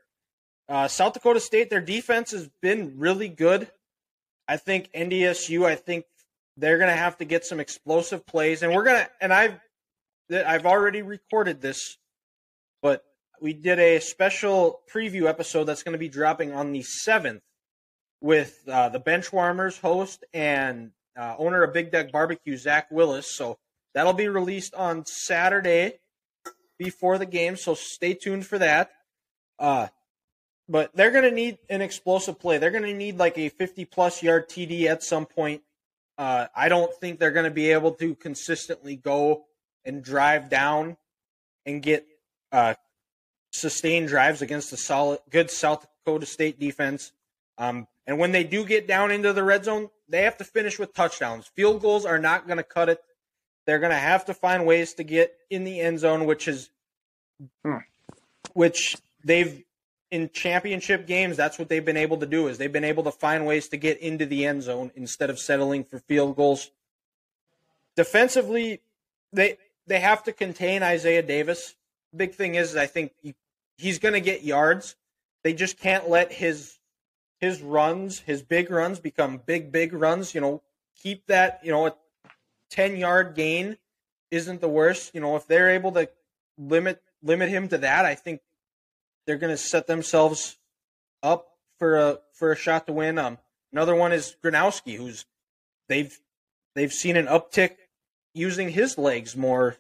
Uh, South Dakota State, their defense has been really good. I think NDSU, I think they're going to have to get some explosive plays, and we're going to. And I've I've already recorded this, but we did a special preview episode that's going to be dropping on the seventh with uh, the Benchwarmers host and uh, owner of Big Deck Barbecue, Zach Willis. So that'll be released on Saturday before the game. So stay tuned for that. Uh, but they're going to need an explosive play. They're going to need like a 50 plus yard TD at some point. Uh, I don't think they're going to be able to consistently go and drive down and get uh, sustained drives against a solid, good South Dakota State defense. Um, and when they do get down into the red zone, they have to finish with touchdowns. Field goals are not going to cut it. They're going to have to find ways to get in the end zone, which is, hmm. which they've in championship games. That's what they've been able to do is they've been able to find ways to get into the end zone instead of settling for field goals. Defensively, they they have to contain Isaiah Davis. Big thing is, I think he, he's going to get yards. They just can't let his his runs, his big runs, become big big runs. You know, keep that. You know, a ten yard gain isn't the worst. You know, if they're able to limit limit him to that, I think they're going to set themselves up for a for a shot to win. Um, another one is Gronowski, who's they've they've seen an uptick using his legs more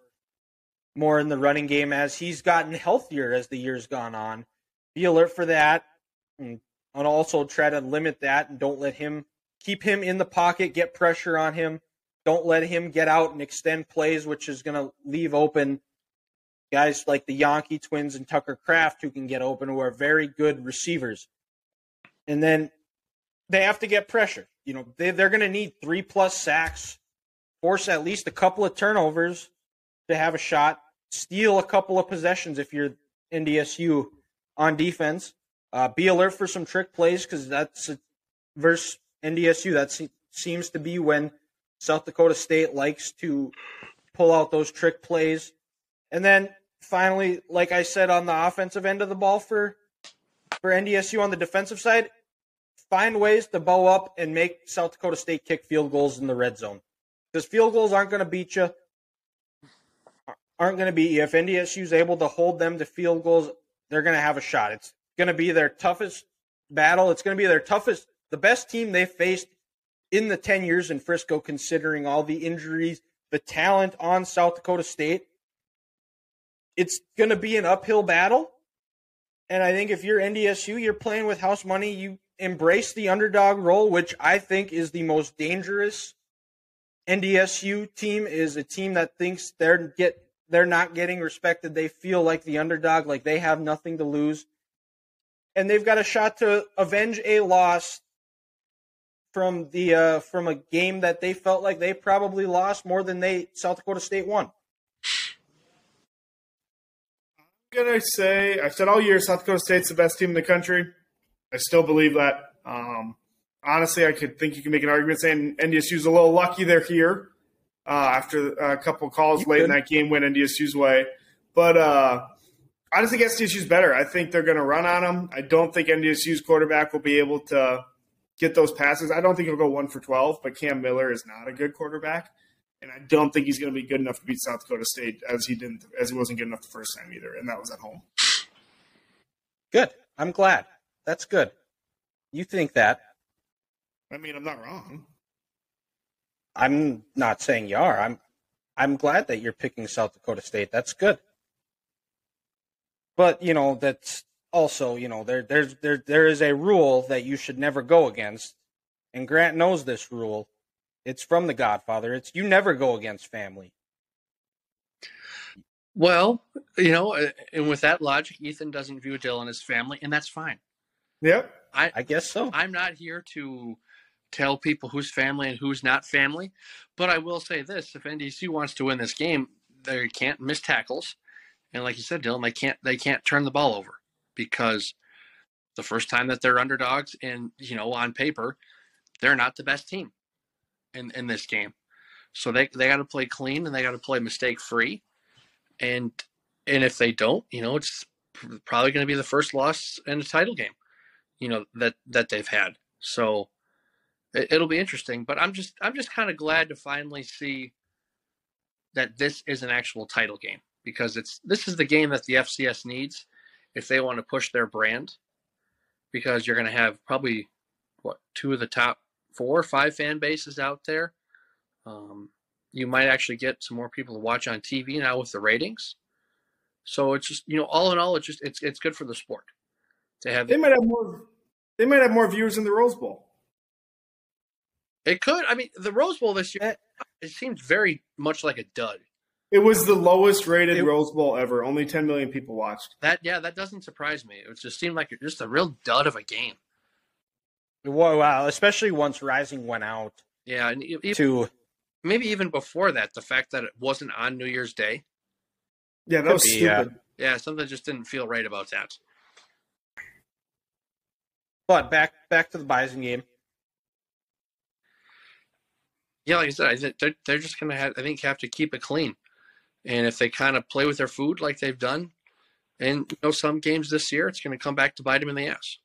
more in the running game as he's gotten healthier as the years gone on. Be alert for that, and, and also try to limit that and don't let him keep him in the pocket, get pressure on him. Don't let him get out and extend plays, which is going to leave open guys like the Janke twins and Tucker Kraft who can get open, who are very good receivers. And then they have to get pressure. You know, they, they're going to need three plus sacks, force at least a couple of turnovers to have a shot, steal a couple of possessions if you're NDSU on defense. Uh, be alert for some trick plays because that's a, versus NDSU. That seems to be when South Dakota State likes to pull out those trick plays. And then finally, like I said on the offensive end of the ball for for NDSU on the defensive side, find ways to bow up and make South Dakota State kick field goals in the red zone. Because field goals aren't going to beat you. Aren't going to beat you. If NDSU is able to hold them to field goals, they're going to have a shot. It's going to be their toughest battle. It's going to be their toughest, the best team they faced in the 10 years in Frisco, considering all the injuries, the talent on South Dakota State it's going to be an uphill battle. And I think if you're NDSU, you're playing with house money. You embrace the underdog role, which I think is the most dangerous. NDSU team is a team that thinks they're get they're not getting respected. They feel like the underdog, like they have nothing to lose, and they've got a shot to avenge a loss from the uh, from a game that they felt like they probably lost more than they South Dakota State won gonna say I've said all year South Dakota State's the best team in the country. I still believe that. Um, honestly, I could think you can make an argument saying NDSU's a little lucky they're here uh, after a couple calls you late could. in that game went NDSU's way. But uh, I just think SDSU's better. I think they're going to run on them. I don't think NDSU's quarterback will be able to get those passes. I don't think he'll go one for twelve. But Cam Miller is not a good quarterback and I don't think he's going to be good enough to beat South Dakota State as he didn't as he wasn't good enough the first time either, and that was at home. Good. I'm glad. That's good. You think that? I mean, I'm not wrong. I'm not saying you are. I'm I'm glad that you're picking South Dakota State. That's good. But you know that's also you know there there's there there is a rule that you should never go against, and Grant knows this rule. It's from The Godfather. It's you never go against family. Well, you know, uh, and with that logic, Ethan doesn't view Dylan as family, and that's fine. Yep. I, I guess so. I'm not here to tell people who's family and who's not family, but I will say this: if NDC wants to win this game, they can't miss tackles, and like you said, Dylan, they can't they can't turn the ball over because the first time that they're underdogs, and you know, on paper, they're not the best team in, in this game. So they they got to play clean and they got to play mistake free. And and if they don't, you know, it's probably going to be the first loss in a title game, you know, that that they've had. So it, it'll be interesting, but I'm just I'm just kind of glad to finally see that this is an actual title game because it's this is the game that the FCS needs if they want to push their brand because you're going to have probably what two of the top four or five fan bases out there. Um, you might actually get some more people to watch on TV now with the ratings. So it's just you know all in all, it's just it's it's good for the sport to have. They might have more. They might have more viewers in the Rose Bowl. It could. I mean, the Rose Bowl this year, Eh. it seems very much like a dud. It was the lowest rated It- Rose Bowl ever. Only 10 million people watched. That yeah, that doesn't surprise me. It just seemed like just a real dud of a game. Wow, wow, especially once Rising went out Yeah, and e- e- to maybe even before that, the fact that it wasn't on New Year's Day. Yeah, that was be, stupid. yeah. Yeah, something just didn't feel right about that. but back back to the Bison game. Yeah, like I said, I think they're, they're just gonna have. I think have to keep it clean, and if they kind of play with their food like they've done, and you know some games this year, it's gonna come back to bite them in the ass.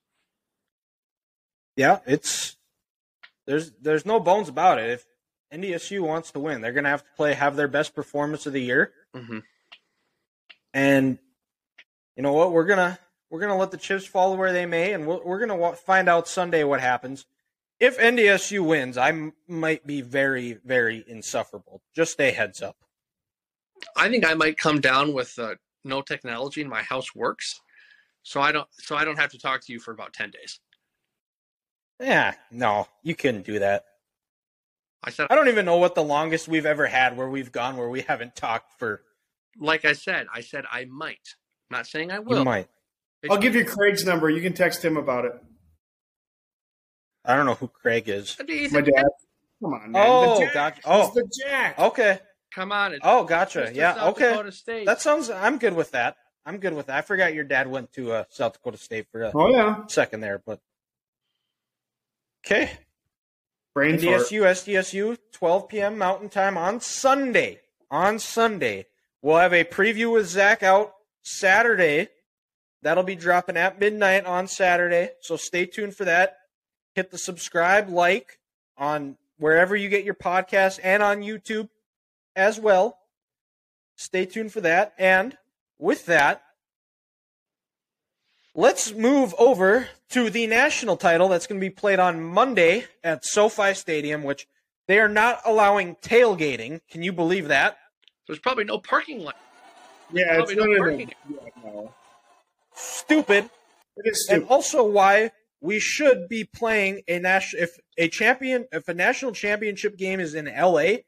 Yeah, it's there's there's no bones about it. If NDSU wants to win, they're gonna have to play have their best performance of the year. hmm And you know what? We're gonna we're gonna let the chips fall where they may, and we're, we're gonna find out Sunday what happens. If NDSU wins, I m- might be very very insufferable. Just a heads up. I think I might come down with uh, no technology and my house works, so I don't so I don't have to talk to you for about ten days. Yeah, no, you couldn't do that. I said, I don't even know what the longest we've ever had where we've gone where we haven't talked for. like I said, I said I might. I'm not saying I will. You might. It's- I'll give you Craig's number. You can text him about it. I don't know who Craig is. Do you My think- dad. Come on, man. Oh, the gotcha. Oh. He's the Jack. Okay. Come on. It's Oh, gotcha. just Yeah. South Okay. Dakota State. That sounds. I'm good with that. I'm good with that. I forgot your dad went to uh, South Dakota State for a Oh, yeah. second there, but okay. Brain. NDSU, SDSU, 12 p.m. Mountain Time on Sunday. On Sunday, we'll have a preview with Zach out Saturday. That'll be dropping at midnight on Saturday, so stay tuned for that. Hit the subscribe, like on wherever you get your podcast, and on YouTube as well. Stay tuned for that. And with that, let's move over to the national title that's going to be played on Monday at SoFi Stadium, which they are not allowing tailgating. Can you believe that? There's probably no parking lot. Yeah, it's Probably no parking. Yeah, no. Stupid. It is And stupid. also why we should be playing a national if a champion if a national championship game is in LA,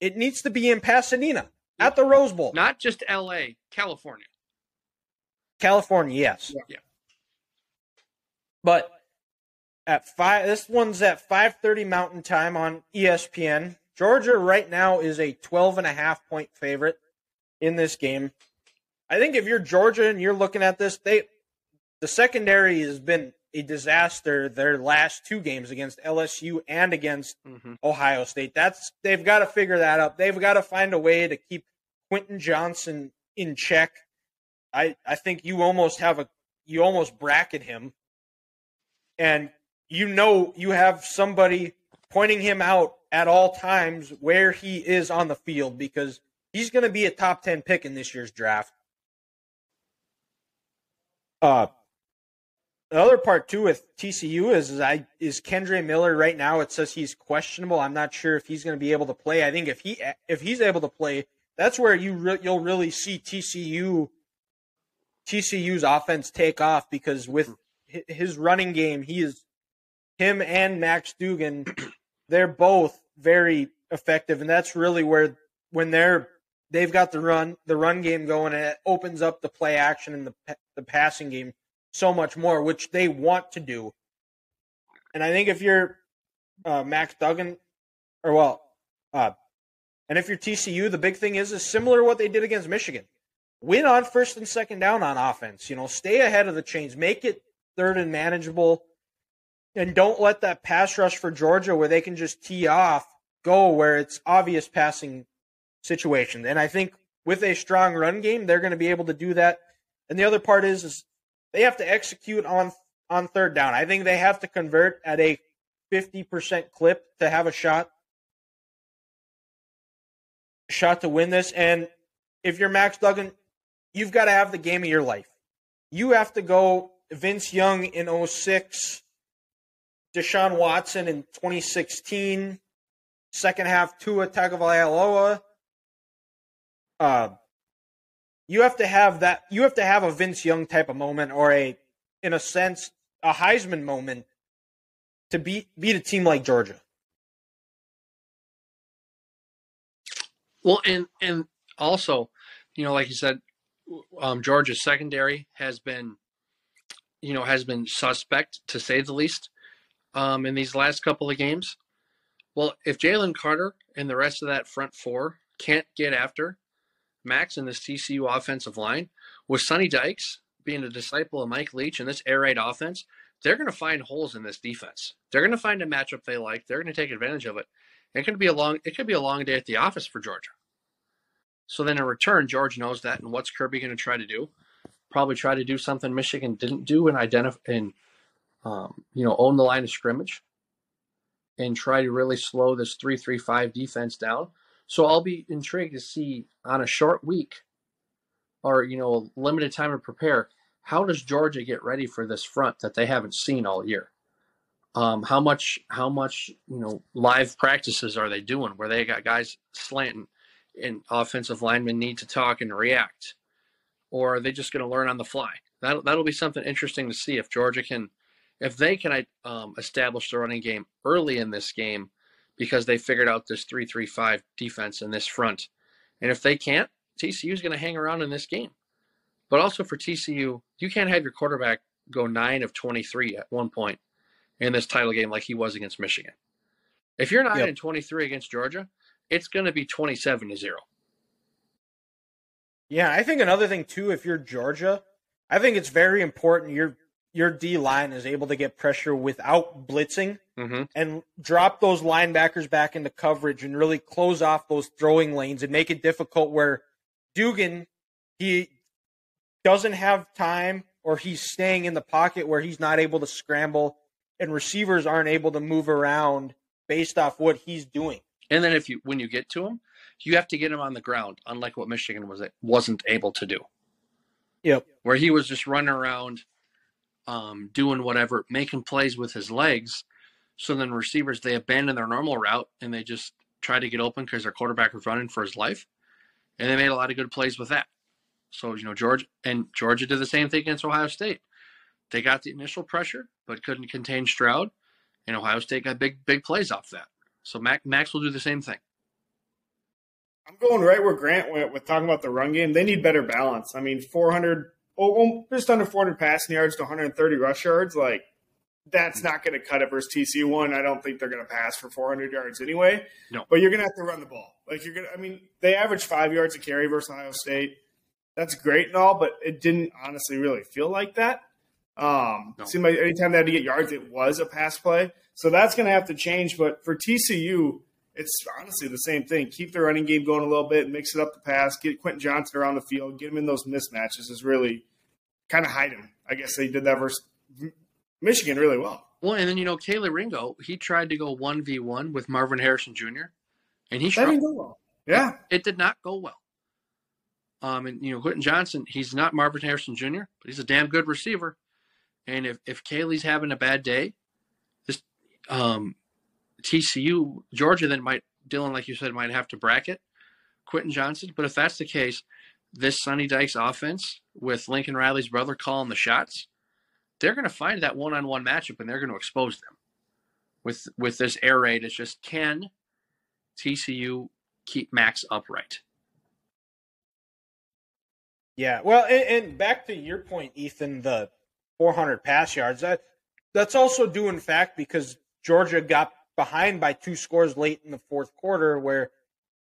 it needs to be in Pasadena at the Rose Bowl. Not just L.A., California. California, yes. Yeah. But at five, this one's at five thirty Mountain Time on ESPN. Georgia right now is a 12 and a half point favorite in this game. I think if you're Georgia and you're looking at this, they the secondary has been a disaster their last two games against LSU and against Mm-hmm. Ohio State. That's they've got to figure that out. They've got to find a way to keep Quentin Johnston in check. I I think you almost have a you almost bracket him, and you know you have somebody pointing him out at all times where he is on the field because he's going to be a top ten pick in this year's draft. Uh, the other part too with TCU is, is I is Kendre Miller right now. It says he's questionable. I'm not sure if he's going to be able to play. I think if he if he's able to play, that's where you re- you'll really see TCU TCU's offense take off because with his running game, he is him and Max Duggan. They're both very effective, and that's really where when they're they've got the run the run game going, and it opens up the play action and the the passing game so much more, which they want to do. And I think if you're uh, Max Duggan, or well, uh, and if you're TCU, the big thing is is similar to what they did against Michigan. Win on first and second down on offense. You know, stay ahead of the chains, make it third and manageable, and don't let that pass rush for Georgia where they can just tee off go where it's obvious passing situation. And I think with a strong run game, they're going to be able to do that. And the other part is, is they have to execute on on third down. I think they have to convert at a 50% clip to have a shot shot to win this and if you're Max Duggan, you've got to have the game of your life. You have to go Vince Young in 06, Deshaun Watson in 2016, second half Tua Tagovailoa. Uh, you have to have that. You have to have a Vince Young type of moment or a in a sense, a Heisman moment to beat beat a team like Georgia. Well, and and also, you know, like you said, um, Georgia's secondary has been, you know, has been suspect to say the least, um, in these last couple of games. Well, if Jalen Carter and the rest of that front four can't get after Max and this TCU offensive line, with Sonny Dykes being a disciple of Mike Leach and this air raid offense, they're going to find holes in this defense. They're going to find a matchup they like. They're going to take advantage of it. It could be a long. It could be a long day at the office for Georgia. So then in return, George knows that, and what's Kirby going to try to do? Probably try to do something Michigan didn't do and identify and um, you know own the line of scrimmage and try to really slow this three three five defense down. So I'll be intrigued to see on a short week or you know limited time to prepare. How does Georgia get ready for this front that they haven't seen all year? Um, how much how much you know live practices are they doing where they got guys slanting and offensive linemen need to talk and react, or are they just going to learn on the fly? That that'll be something interesting to see if Georgia can, if they can um, establish the running game early in this game, because they figured out this three-three-five defense in this front, and if they can't, TCU is going to hang around in this game. But also for TCU, you can't have your quarterback go nine of twenty-three at one point in this title game like he was against Michigan. If you're nine yep. and twenty-three against Georgia, it's going to be 27 to 0. Yeah, I think another thing too if you're Georgia, I think it's very important your your D line is able to get pressure without blitzing mm-hmm. and drop those linebackers back into coverage and really close off those throwing lanes and make it difficult where Duggan he doesn't have time or he's staying in the pocket where he's not able to scramble and receivers aren't able to move around based off what he's doing. And then if you when you get to him, you have to get him on the ground, unlike what Michigan was it wasn't able to do. Yep. Where he was just running around, um, doing whatever, making plays with his legs. So then receivers they abandon their normal route and they just try to get open because their quarterback was running for his life, and they made a lot of good plays with that. So you know Georgia and Georgia did the same thing against Ohio State. They got the initial pressure, but couldn't contain Stroud, and Ohio State got big big plays off that. So Mac, Max will do the same thing. I'm going right where Grant went with talking about the run game. They need better balance. I mean, 400, oh, just under 400 passing yards to 130 rush yards. Like, that's not going to cut it versus TCU. One, I don't think they're going to pass for 400 yards anyway. No. But you're going to have to run the ball. Like, you're going to, I mean, they averaged five yards a carry versus Ohio State. That's great and all, but it didn't honestly really feel like that. Um, no. Seemed like anytime they had to get yards, it was a pass play. So that's going to have to change. But for TCU, it's honestly the same thing. Keep the running game going a little bit, mix it up the pass, get Quentin Johnston around the field, get him in those mismatches is really kind of hide him. I guess they did that versus Michigan really well. Well, and then you know Kelee Ringo, he tried to go one v one with Marvin Harrison Jr. and he that didn't go well. Yeah, it did not go well. Um, and you know Quentin Johnston, he's not Marvin Harrison Jr., but he's a damn good receiver. And if, if Kelee's having a bad day, um, TCU, Georgia then might, Dylan, like you said, might have to bracket Quentin Johnston. But if that's the case, this Sonny Dykes offense with Lincoln Riley's brother calling the shots, they're going to find that one on one matchup and they're going to expose them. With with this air raid, it's just can TCU keep Max upright? Yeah, well, and, and back to your point, Ethan, the 400 pass yards. That that's also due in fact because Georgia got behind by two scores late in the fourth quarter where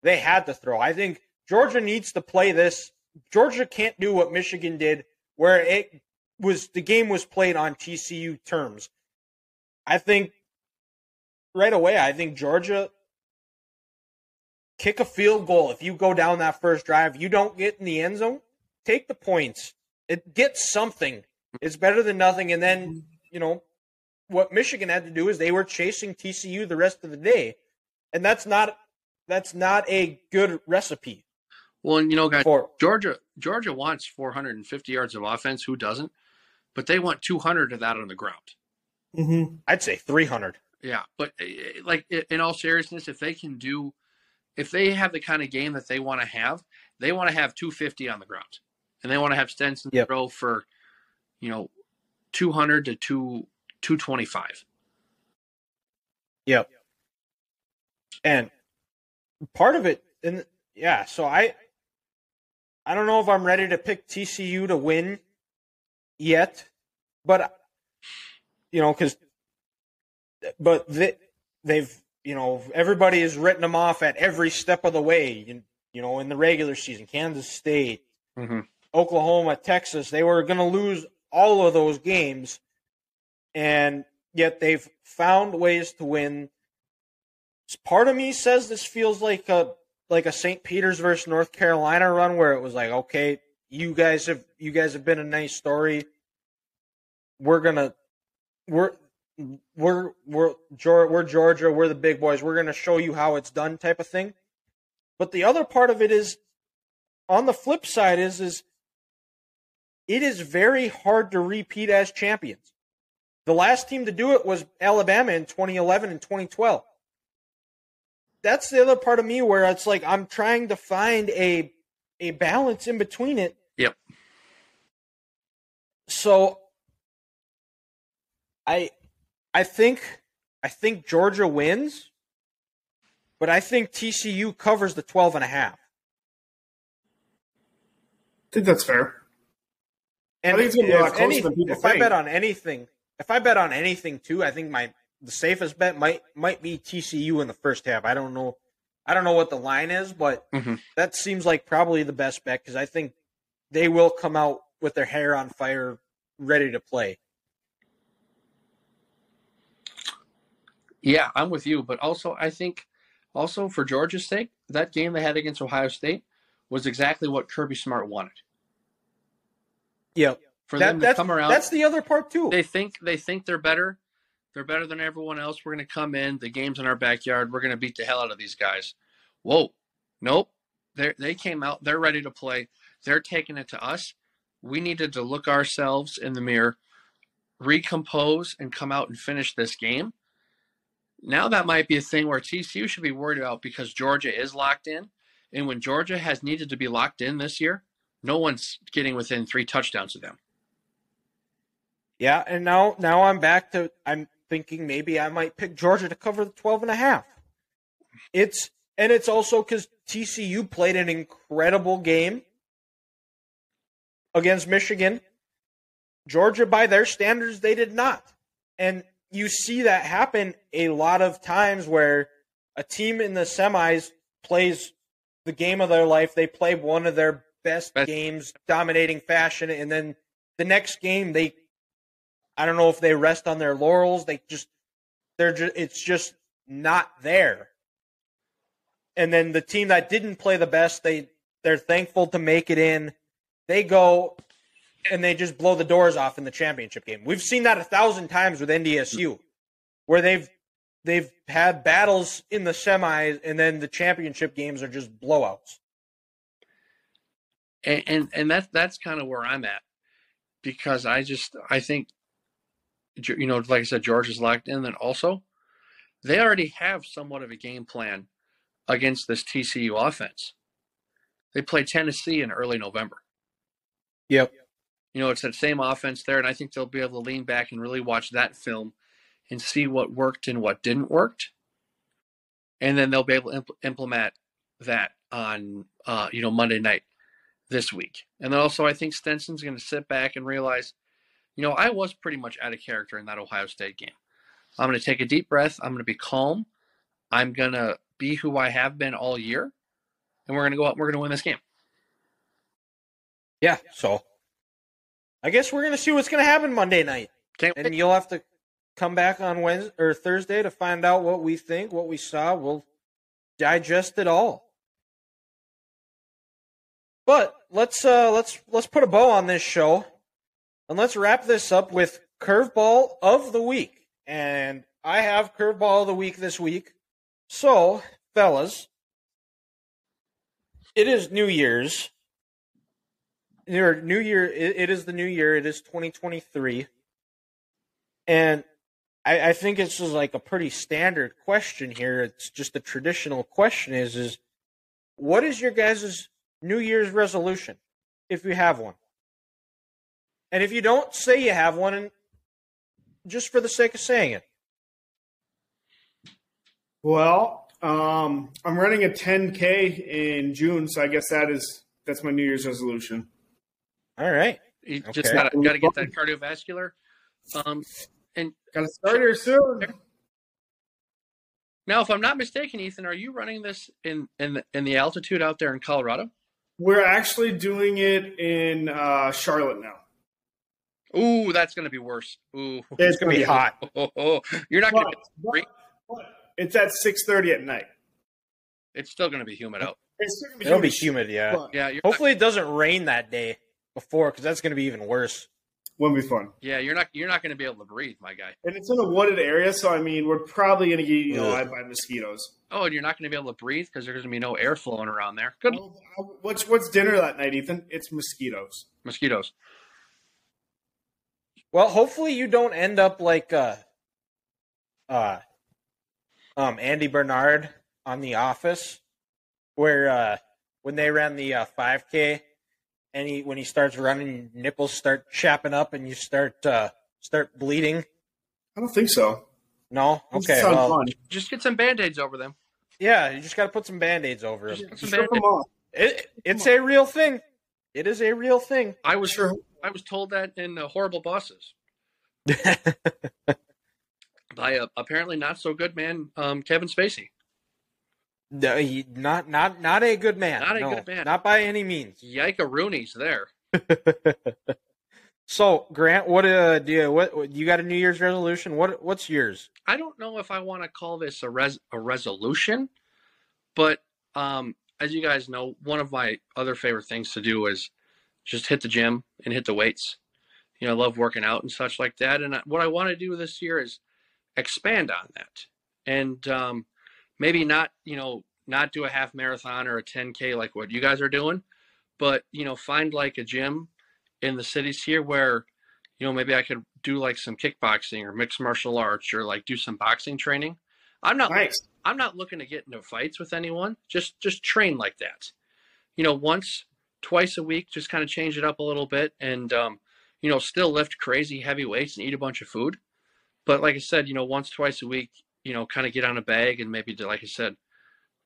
they had to throw. I think Georgia needs to play this. Georgia can't do what Michigan did where it was the game was played on TCU terms. I think right away, I think Georgia kick a field goal. If you go down that first drive, you don't get in the end zone, take the points. It gets something it's better than nothing. And then, you know, what Michigan had to do is they were chasing TCU the rest of the day. And that's not that's not a good recipe. Well, and you know, guys, for, Georgia Georgia wants 450 yards of offense. Who doesn't? But they want 200 of that on the ground. Mm-hmm. I'd say 300. Yeah, but eh, eh, like in all seriousness, if they can do, if they have the kind of game that they want to have, they want to have 250 on the ground, and they want to have Stetson yep. throw for you know, 200 to 2 225. Yep. And part of it, and yeah, so I, I don't know if I'm ready to pick TCU to win yet, but you know, because, but they, they've, you know, everybody has written them off at every step of the way. You, you know, in the regular season, Kansas State, Mm-hmm. Oklahoma, Texas, they were going to lose all of those games, and yet they've found ways to win. Part of me says this feels like a like a St. Peter's versus North Carolina run where it was like, okay, you guys have you guys have been a nice story. We're gonna we're we're we're we're Georgia, we're the big boys. We're gonna show you how it's done, type of thing. But the other part of it is on the flip side is is it is very hard to repeat as champions. The last team to do it was Alabama in 2011 and 2012. That's the other part of me where it's like I'm trying to find a a balance in between it. Yep. So I I think I think Georgia wins, but I think TCU covers the 12 and a half. I think that's fair. And I think it's gonna be a lot closer any, than people if I bet on anything, if I bet on anything too, I think my the safest bet might might be TCU in the first half. I don't know, I don't know what the line is, but Mhm. that seems like probably the best bet because I think they will come out with their hair on fire, ready to play. Yeah, I'm with you, but also I think also for Georgia's sake, that game they had against Ohio State was exactly what Kirby Smart wanted. Yep, For that, them to that's come around, that's the other part too. they think they think they're better. They're better than everyone else. We're going to come in. The game's in our backyard. We're going to beat the hell out of these guys. Whoa, nope. They they came out. They're ready to play. They're taking it to us. We needed to look ourselves in the mirror, recompose, and come out and finish this game. Now that might be a thing where TCU should be worried about because Georgia is locked in, and when Georgia has needed to be locked in this year, no one's getting within three touchdowns of them. Yeah, and now now I'm back to I'm thinking maybe I might pick Georgia to cover the 12 and a half. It's and it's also cuz TCU played an incredible game against Michigan. Georgia by their standards they did not. And you see that happen a lot of times where a team in the semis plays the game of their life. They play one of their best Best- games, dominating fashion, and then the next game they I don't know if they rest on their laurels. They just they're just it's just not there. And then the team that didn't play the best, they they're thankful to make it in. They go and they just blow the doors off in the championship game. We've seen that a thousand times with NDSU, where they've they've had battles in the semis and then the championship games are just blowouts. and and, and that's that's kind of where I'm at because I just I think you know like I said George is locked in then also they already have somewhat of a game plan against this TCU offense. They play Tennessee in early November. Yep. You know, it's that same offense there, and I think they'll be able to lean back and really watch that film and see what worked and what didn't work. And then they'll be able to impl- implement that on, uh, you know, Monday night this week. And then also, I think Stetson's going to sit back and realize, you know, I was pretty much out of character in that Ohio State game. I'm going to take a deep breath. I'm going to be calm. I'm going to be who I have been all year. And we're going to go out and we're going to win this game. Yeah. So I guess we're gonna see what's gonna happen Monday night. Can't And wait. you'll have to come back on Wednesday or Thursday to find out what we think, what we saw. We'll digest it all. But let's uh let's let's put a bow on this show and let's wrap this up with curveball of the week. And I have curveball of the week this week. So, fellas, it is New Year's. New Year it, is the new year. It is 2023. And I, I think it's just like a pretty standard question here. It's just a traditional question is is what is your guys' New Year's resolution if you have one? And if you don't say you have one, just for the sake of saying it? Well, um, I'm running a 10k in June, so I guess that is that's my New Year's resolution. All right. You just gotta gotta get that cardiovascular. Um, and Got to start here soon. now, if I'm not mistaken, Ethan, are you running this in in the, in the altitude out there in Colorado? We're actually doing it in uh, Charlotte now. Ooh, that's gonna be worse. Ooh, It's gonna be hot. oh, oh. you're not gonna. but, but it's at 6:30 at night. It's still gonna be humid out. It's still gonna be It'll be humid, humid, yeah. but Yeah, you're not, Hopefully, it doesn't rain that day before, because that's going to be even worse. Won't be fun. yeah, you're not you're not gonna be able to breathe, my guy. And it's in a wooded area, so I mean, we're probably gonna get eaten alive by mosquitoes. Oh, and you're not gonna be able to breathe because there's gonna be no air flowing around there. Good What's what's dinner that night, Ethan? It's mosquitoes. mosquitoes. Well, hopefully, you don't end up like uh, uh, um, Andy Bernard on The Office, where uh, when they ran the uh, 5K, and he when he starts running, your nipples start chapping up, and you start uh, start bleeding. I don't think so. No, okay, sound well, fun. Just get some band-aids over them. yeah, you just got to put some band aids over Just it. get Strip them off. it. It's a real thing. It is a real thing. I was Sure. I was told that in uh, Horrible Bosses by a apparently not so good man, um, Kevin Spacey. No, he, not not not a good man. Not a No, good man. Not by any means. Yika Rooney's there. so, Grant, what uh, do you what what- you got a New Year's resolution? What what's yours? I don't know if I want to call this a res a resolution, but um, as you guys know, one of my other favorite things to do is just hit the gym and hit the weights. You know, I love working out and such like that. And what I want to do this year is expand on that, and um, maybe not, you know, not do a half marathon or a 10k like what you guys are doing, but you know, find like a gym in the cities here where you know, maybe I could do like some kickboxing or mixed martial arts or like do some boxing training. I'm not Nice. I'm not looking to get into fights with anyone. Just just train like that. You know, once, twice a week, just kind of change it up a little bit and um, you know, still lift crazy heavy weights and eat a bunch of food. But like I said, you know, once, twice a week, you know, kind of get on a bag and maybe do, like I said,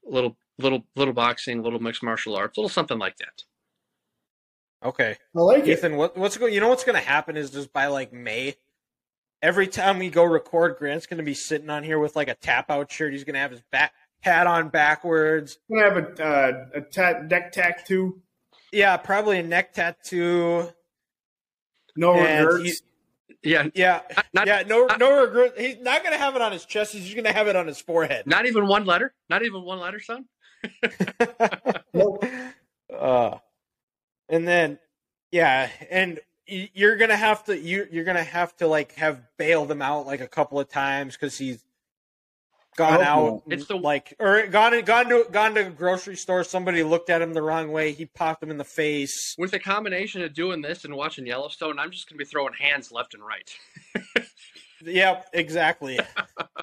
a little little little boxing, little mixed martial arts, little something like that. Okay, I like it. Ethan, what what's going? You know what's going to happen is just by like May, every time we go record, Grant's going to be sitting on here with like a tap out shirt. He's going to have his back hat on backwards. I'm gonna have a uh, a tat, neck tattoo. Yeah, probably a neck tattoo. No And regrets. Yeah, Yeah, not yeah, no, not- no regret. He's not going to have it on his chest. He's just going to have it on his forehead. not even one letter, not even one letter, son. Nope. uh, and then, yeah, and you're gonna have to you you're gonna have to like have bailed him out like a couple of times because he's gone Oh, out, It's the- like or gone gone to gone to a grocery store. Somebody looked at him the wrong way. He popped him in the face. With the combination of doing this and watching Yellowstone, I'm just gonna be throwing hands left and right. Yep, exactly.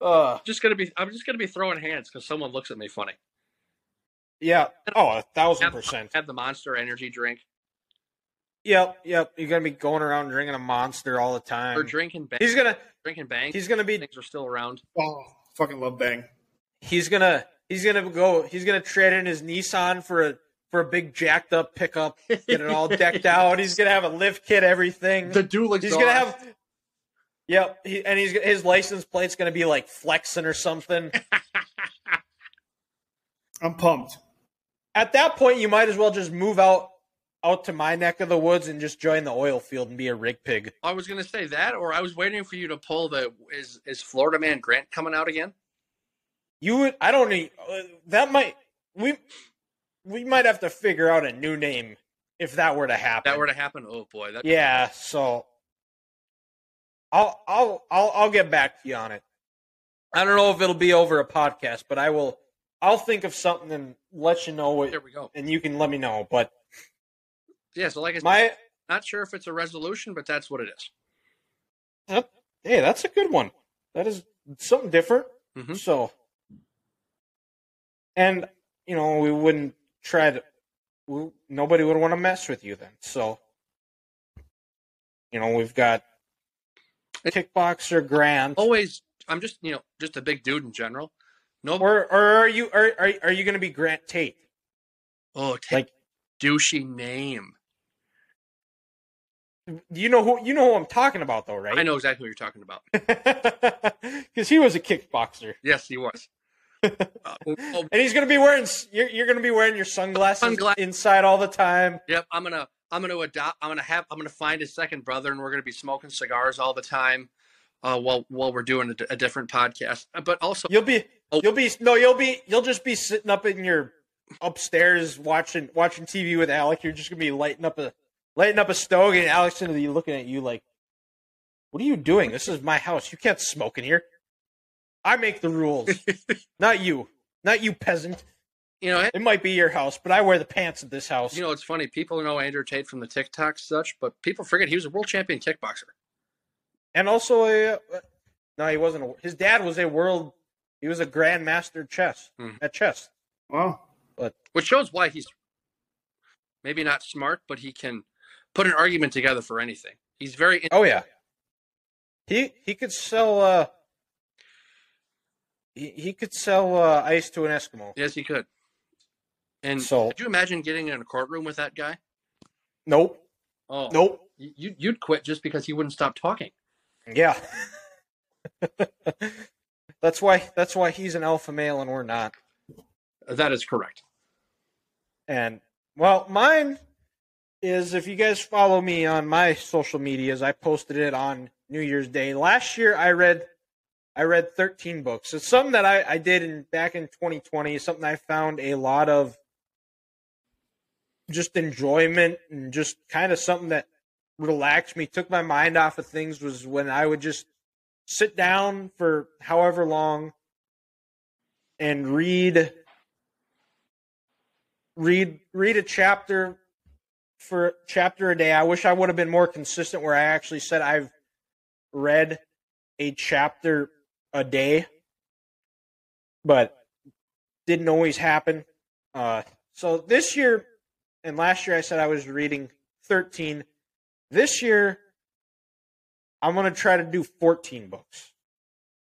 uh, Just gonna be, I'm just gonna be throwing hands because someone looks at me funny. yeah. Oh, a thousand percent. Have the Monster Energy drink Yep, yep. You're gonna be going around drinking a monster all the time. or drinking bang, He's gonna drinking bang. he's gonna be Things are still around. oh, fucking love bang. he's gonna he's gonna go he's gonna trade in his Nissan for a for a big jacked up pickup, get it all decked out. He's gonna have a lift kit, everything. The dual he's gonna have Yep, he, and he's his license plate's gonna be like flexing or something. I'm pumped. At that point, you might as well just move out out to my neck of the woods and just join the oil field and be a rig pig. I was gonna say that, or I was waiting for you to pull the is is Florida Man Grant coming out again? You would I don't need uh, that might we we might have to figure out a new name if that were to happen. That were to happen. Oh boy, that Yeah, so I'll I'll I'll I'll get back to you on it. I don't know if it'll be over a podcast, but I will I'll think of something and let you know what there we go. and you can let me know. But Yeah, so like I said, my not sure if it's a resolution, but that's what it is. hey, that's a good one. That is something different. Mhm. So and you know, we wouldn't try to we, nobody would want to mess with you then. So you know, we've got kickboxer Grant, Always, I'm just you know just a big dude in general. No, or or are you are are, are you going to be Grant Tate? oh, take Like douchey name. You know who you know who I'm talking about though, right? I know exactly who you're talking about. because he was a kickboxer, Yes, he was. Uh, oh, and he's going to be wearing you're, you're to be wearing your sunglasses Sungla- inside all the time. Yep, I'm gonna I'm gonna adopt I'm gonna have I'm gonna find a second brother and we're gonna be smoking cigars all the time uh, while while we're doing a different podcast. Uh, But also You'll be Oh. you'll be no you'll be you'll just be sitting up in your upstairs watching watching TV with Alec. You're just gonna be lighting up a lighting up a stogie, and Alec's gonna looking at you like, "What are you doing? This is my house. You can't smoke in here. I make the rules, not you, not you peasant. you know It might be your house, but I wear the pants at this house. you know it's funny people know Andrew Tate from the TikTok such, but people forget he was a world champion kickboxer. and also a no, he wasn't. A, his dad was a world. He was a grandmaster chess Mhm. at chess. Wow. which shows why he's maybe not smart, but he can put an argument together for anything. He's very Oh yeah. He he could sell uh he, he could sell uh, ice to an Eskimo. yes, he could. And So could you imagine getting in a courtroom with that guy? nope. Oh, Nope. you, you'd quit just because he wouldn't stop talking. Yeah. that's why that's why he's an alpha male and we're not. That is correct. And well, mine is if you guys follow me on my social medias, I posted it on New Year's Day. Last year I read I read 13 books. It's something that I, I did in back in 2020, something I found a lot of just enjoyment and just kind of something that relaxed me, took my mind off of things was when I would just sit down for however long and read read read a chapter for chapter a day. I wish I would have been more consistent where I actually said I've read a chapter a day, but didn't always happen. Uh, so this year and last year I said I was reading 13. This year I'm going to try to do 14 books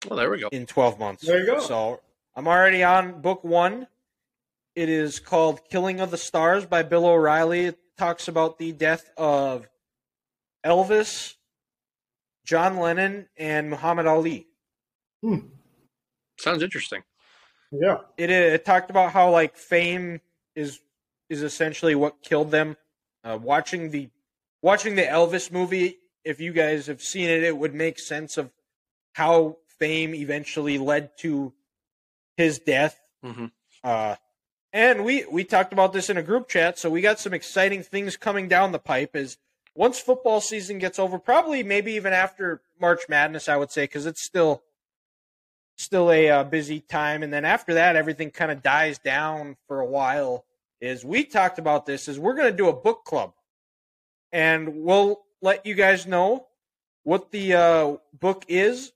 Well, there we go. in 12 months. There you go. So I'm already on book one. It is called Killing of the Stars by Bill O'Reilly. It talks about the death of Elvis, John Lennon, and Muhammad Ali. Sounds interesting. Yeah. It, it talked about how like fame is is essentially what killed them. Uh, watching the watching the Elvis movie, if you guys have seen it, it would make sense of how fame eventually led to his death. hmm Uh, and we we talked about this in a group chat, so we got some exciting things coming down the pipe. Is once football season gets over, probably maybe even after March Madness, I would say, because it's still still a uh, busy time. And then after that, everything kind of dies down for a while. Is we talked about this? Is we're going to do a book club, and we'll let you guys know what the uh, book is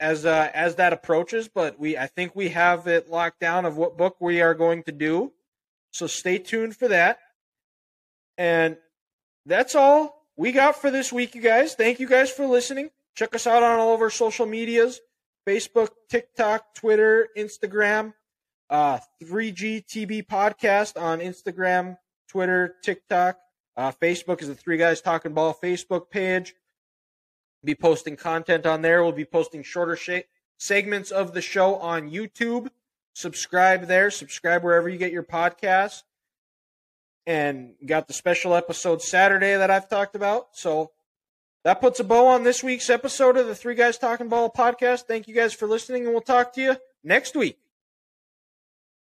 as uh, as that approaches. But we, I think we have it locked down of what book we are going to do. So stay tuned for that. And that's all we got for this week, you guys. Thank you guys for listening. Check us out on all of our social medias: Facebook, TikTok, Twitter, Instagram. Uh, 3GTB podcast on Instagram, Twitter, TikTok. Uh, Facebook is the Three Guys Talking Ball Facebook page be posting content on there. We'll be posting shorter sh- segments of the show on YouTube. Subscribe there. Subscribe wherever you get your podcasts. And got the special episode Saturday that I've talked about. So that puts a bow on this week's episode of the Three Guys Talking Ball podcast. Thank you guys for listening, and we'll talk to you next week.